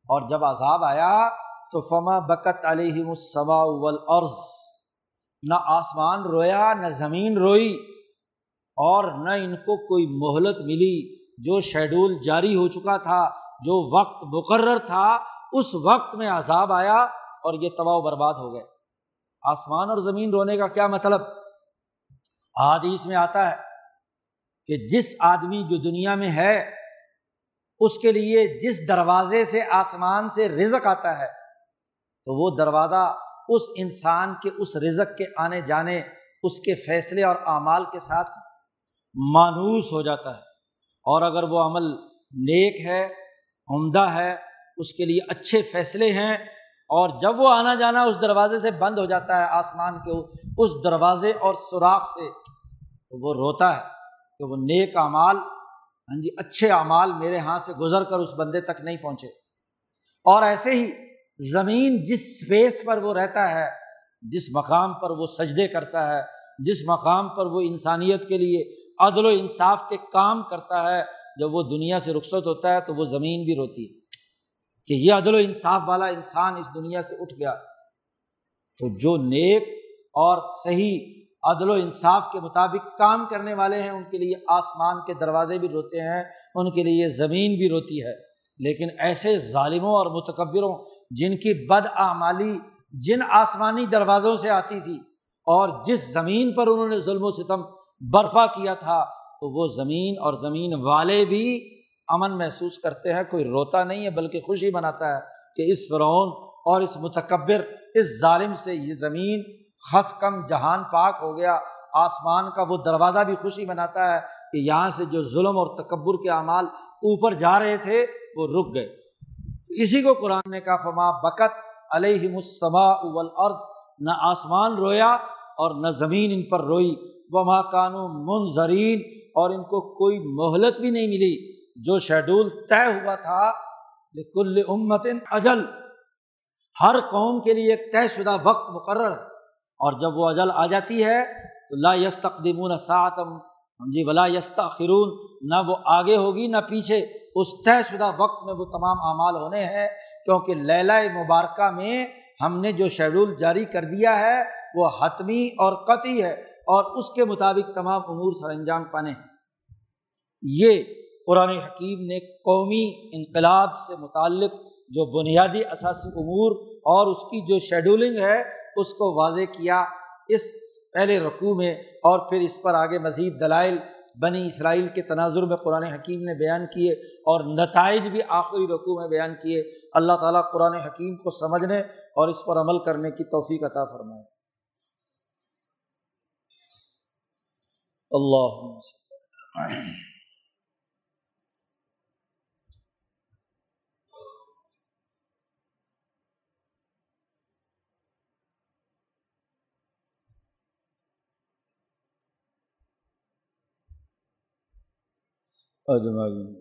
اور جب عذاب آیا تو فما بکت علیہ السما والارض نہ آسمان رویا، نہ زمین روئی اور نہ ان کو کوئی مہلت ملی۔ جو شیڈول جاری ہو چکا تھا، جو وقت مقرر تھا، اس وقت میں عذاب آیا اور یہ تباہ و برباد ہو گئے۔ آسمان اور زمین رونے کا کیا مطلب؟ حادیث میں آتا ہے کہ جس آدمی جو دنیا میں ہے، اس کے لیے جس دروازے سے آسمان سے رزق آتا ہے، تو وہ دروازہ اس انسان کے اس رزق کے آنے جانے، اس کے فیصلے اور اعمال کے ساتھ مانوس ہو جاتا ہے۔ اور اگر وہ عمل نیک ہے، عمدہ ہے، اس کے لیے اچھے فیصلے ہیں، اور جب وہ آنا جانا اس دروازے سے بند ہو جاتا ہے، آسمان کے اس دروازے اور سوراخ سے، تو وہ روتا ہے کہ وہ نیک اعمال ہاں جی اچھے اعمال میرے ہاتھ سے گزر کر اس بندے تک نہیں پہنچے۔ اور ایسے ہی زمین جس اسپیس پر وہ رہتا ہے، جس مقام پر وہ سجدے کرتا ہے، جس مقام پر وہ انسانیت کے لیے عدل و انصاف کے کام کرتا ہے، جب وہ دنیا سے رخصت ہوتا ہے تو وہ زمین بھی روتی ہے۔ کہ یہ عدل و انصاف والا انسان اس دنیا سے اٹھ گیا، تو جو نیک اور صحیح عدل و انصاف کے مطابق کام کرنے والے ہیں، ان کے لیے آسمان کے دروازے بھی روتے ہیں، ان کے لیے زمین بھی روتی ہے۔ لیکن ایسے ظالموں اور متکبروں جن کی بد اعمالی جن آسمانی دروازوں سے آتی تھی اور جس زمین پر انہوں نے ظلم و ستم برپا کیا تھا، تو وہ زمین اور زمین والے بھی امن محسوس کرتے ہیں، کوئی روتا نہیں ہے، بلکہ خوشی مناتا ہے کہ اس فرعون اور اس متکبر، اس ظالم سے یہ زمین خس کم جہان پاک ہو گیا۔ آسمان کا وہ دروازہ بھی خوشی مناتا ہے کہ یہاں سے جو ظلم اور تکبر کے اعمال اوپر جا رہے تھے، وہ رک گئے۔ اسی کو قرآن نے کہا، فما بکت علیہ مسما اول عرض نہ آسمان رویا اور نہ زمین ان پر روئی۔ وہ ماں کانو منظرین، اور ان کو کوئی مہلت بھی نہیں ملی، جو شیڈول طے ہوا تھا کل امت اجل۔ ہر قوم کے لیے ایک طے شدہ وقت مقرر ہے، اور جب وہ اجل آ جاتی ہے، تو لا یس تقدمون ساتم جی ولا یستا خرون نہ وہ آگے ہوگی نہ پیچھے۔ اس طے شدہ وقت میں وہ تمام اعمال ہونے ہیں، کیونکہ لیلا مبارکہ میں ہم نے جو شیڈول جاری کر دیا ہے، وہ حتمی اور قطعی ہے۔ اور اس کے مطابق تمام امور سر انجام پانے ہیں۔ یہ قرآن حکیم نے قومی انقلاب سے متعلق جو بنیادی اثاثی امور اور اس کی جو شیڈولنگ ہے، اس کو واضح کیا اس پہلے رقوع میں اور پھر اس پر آگے مزید دلائل بنی اسرائیل کے تناظر میں قرآن حکیم نے بیان کیے اور نتائج بھی آخری رقوع میں بیان کیے۔ اللہ تعالیٰ قرآن حکیم کو سمجھنے اور اس پر عمل کرنے کی توفیق عطا فرمائے۔ اللہ اجمعین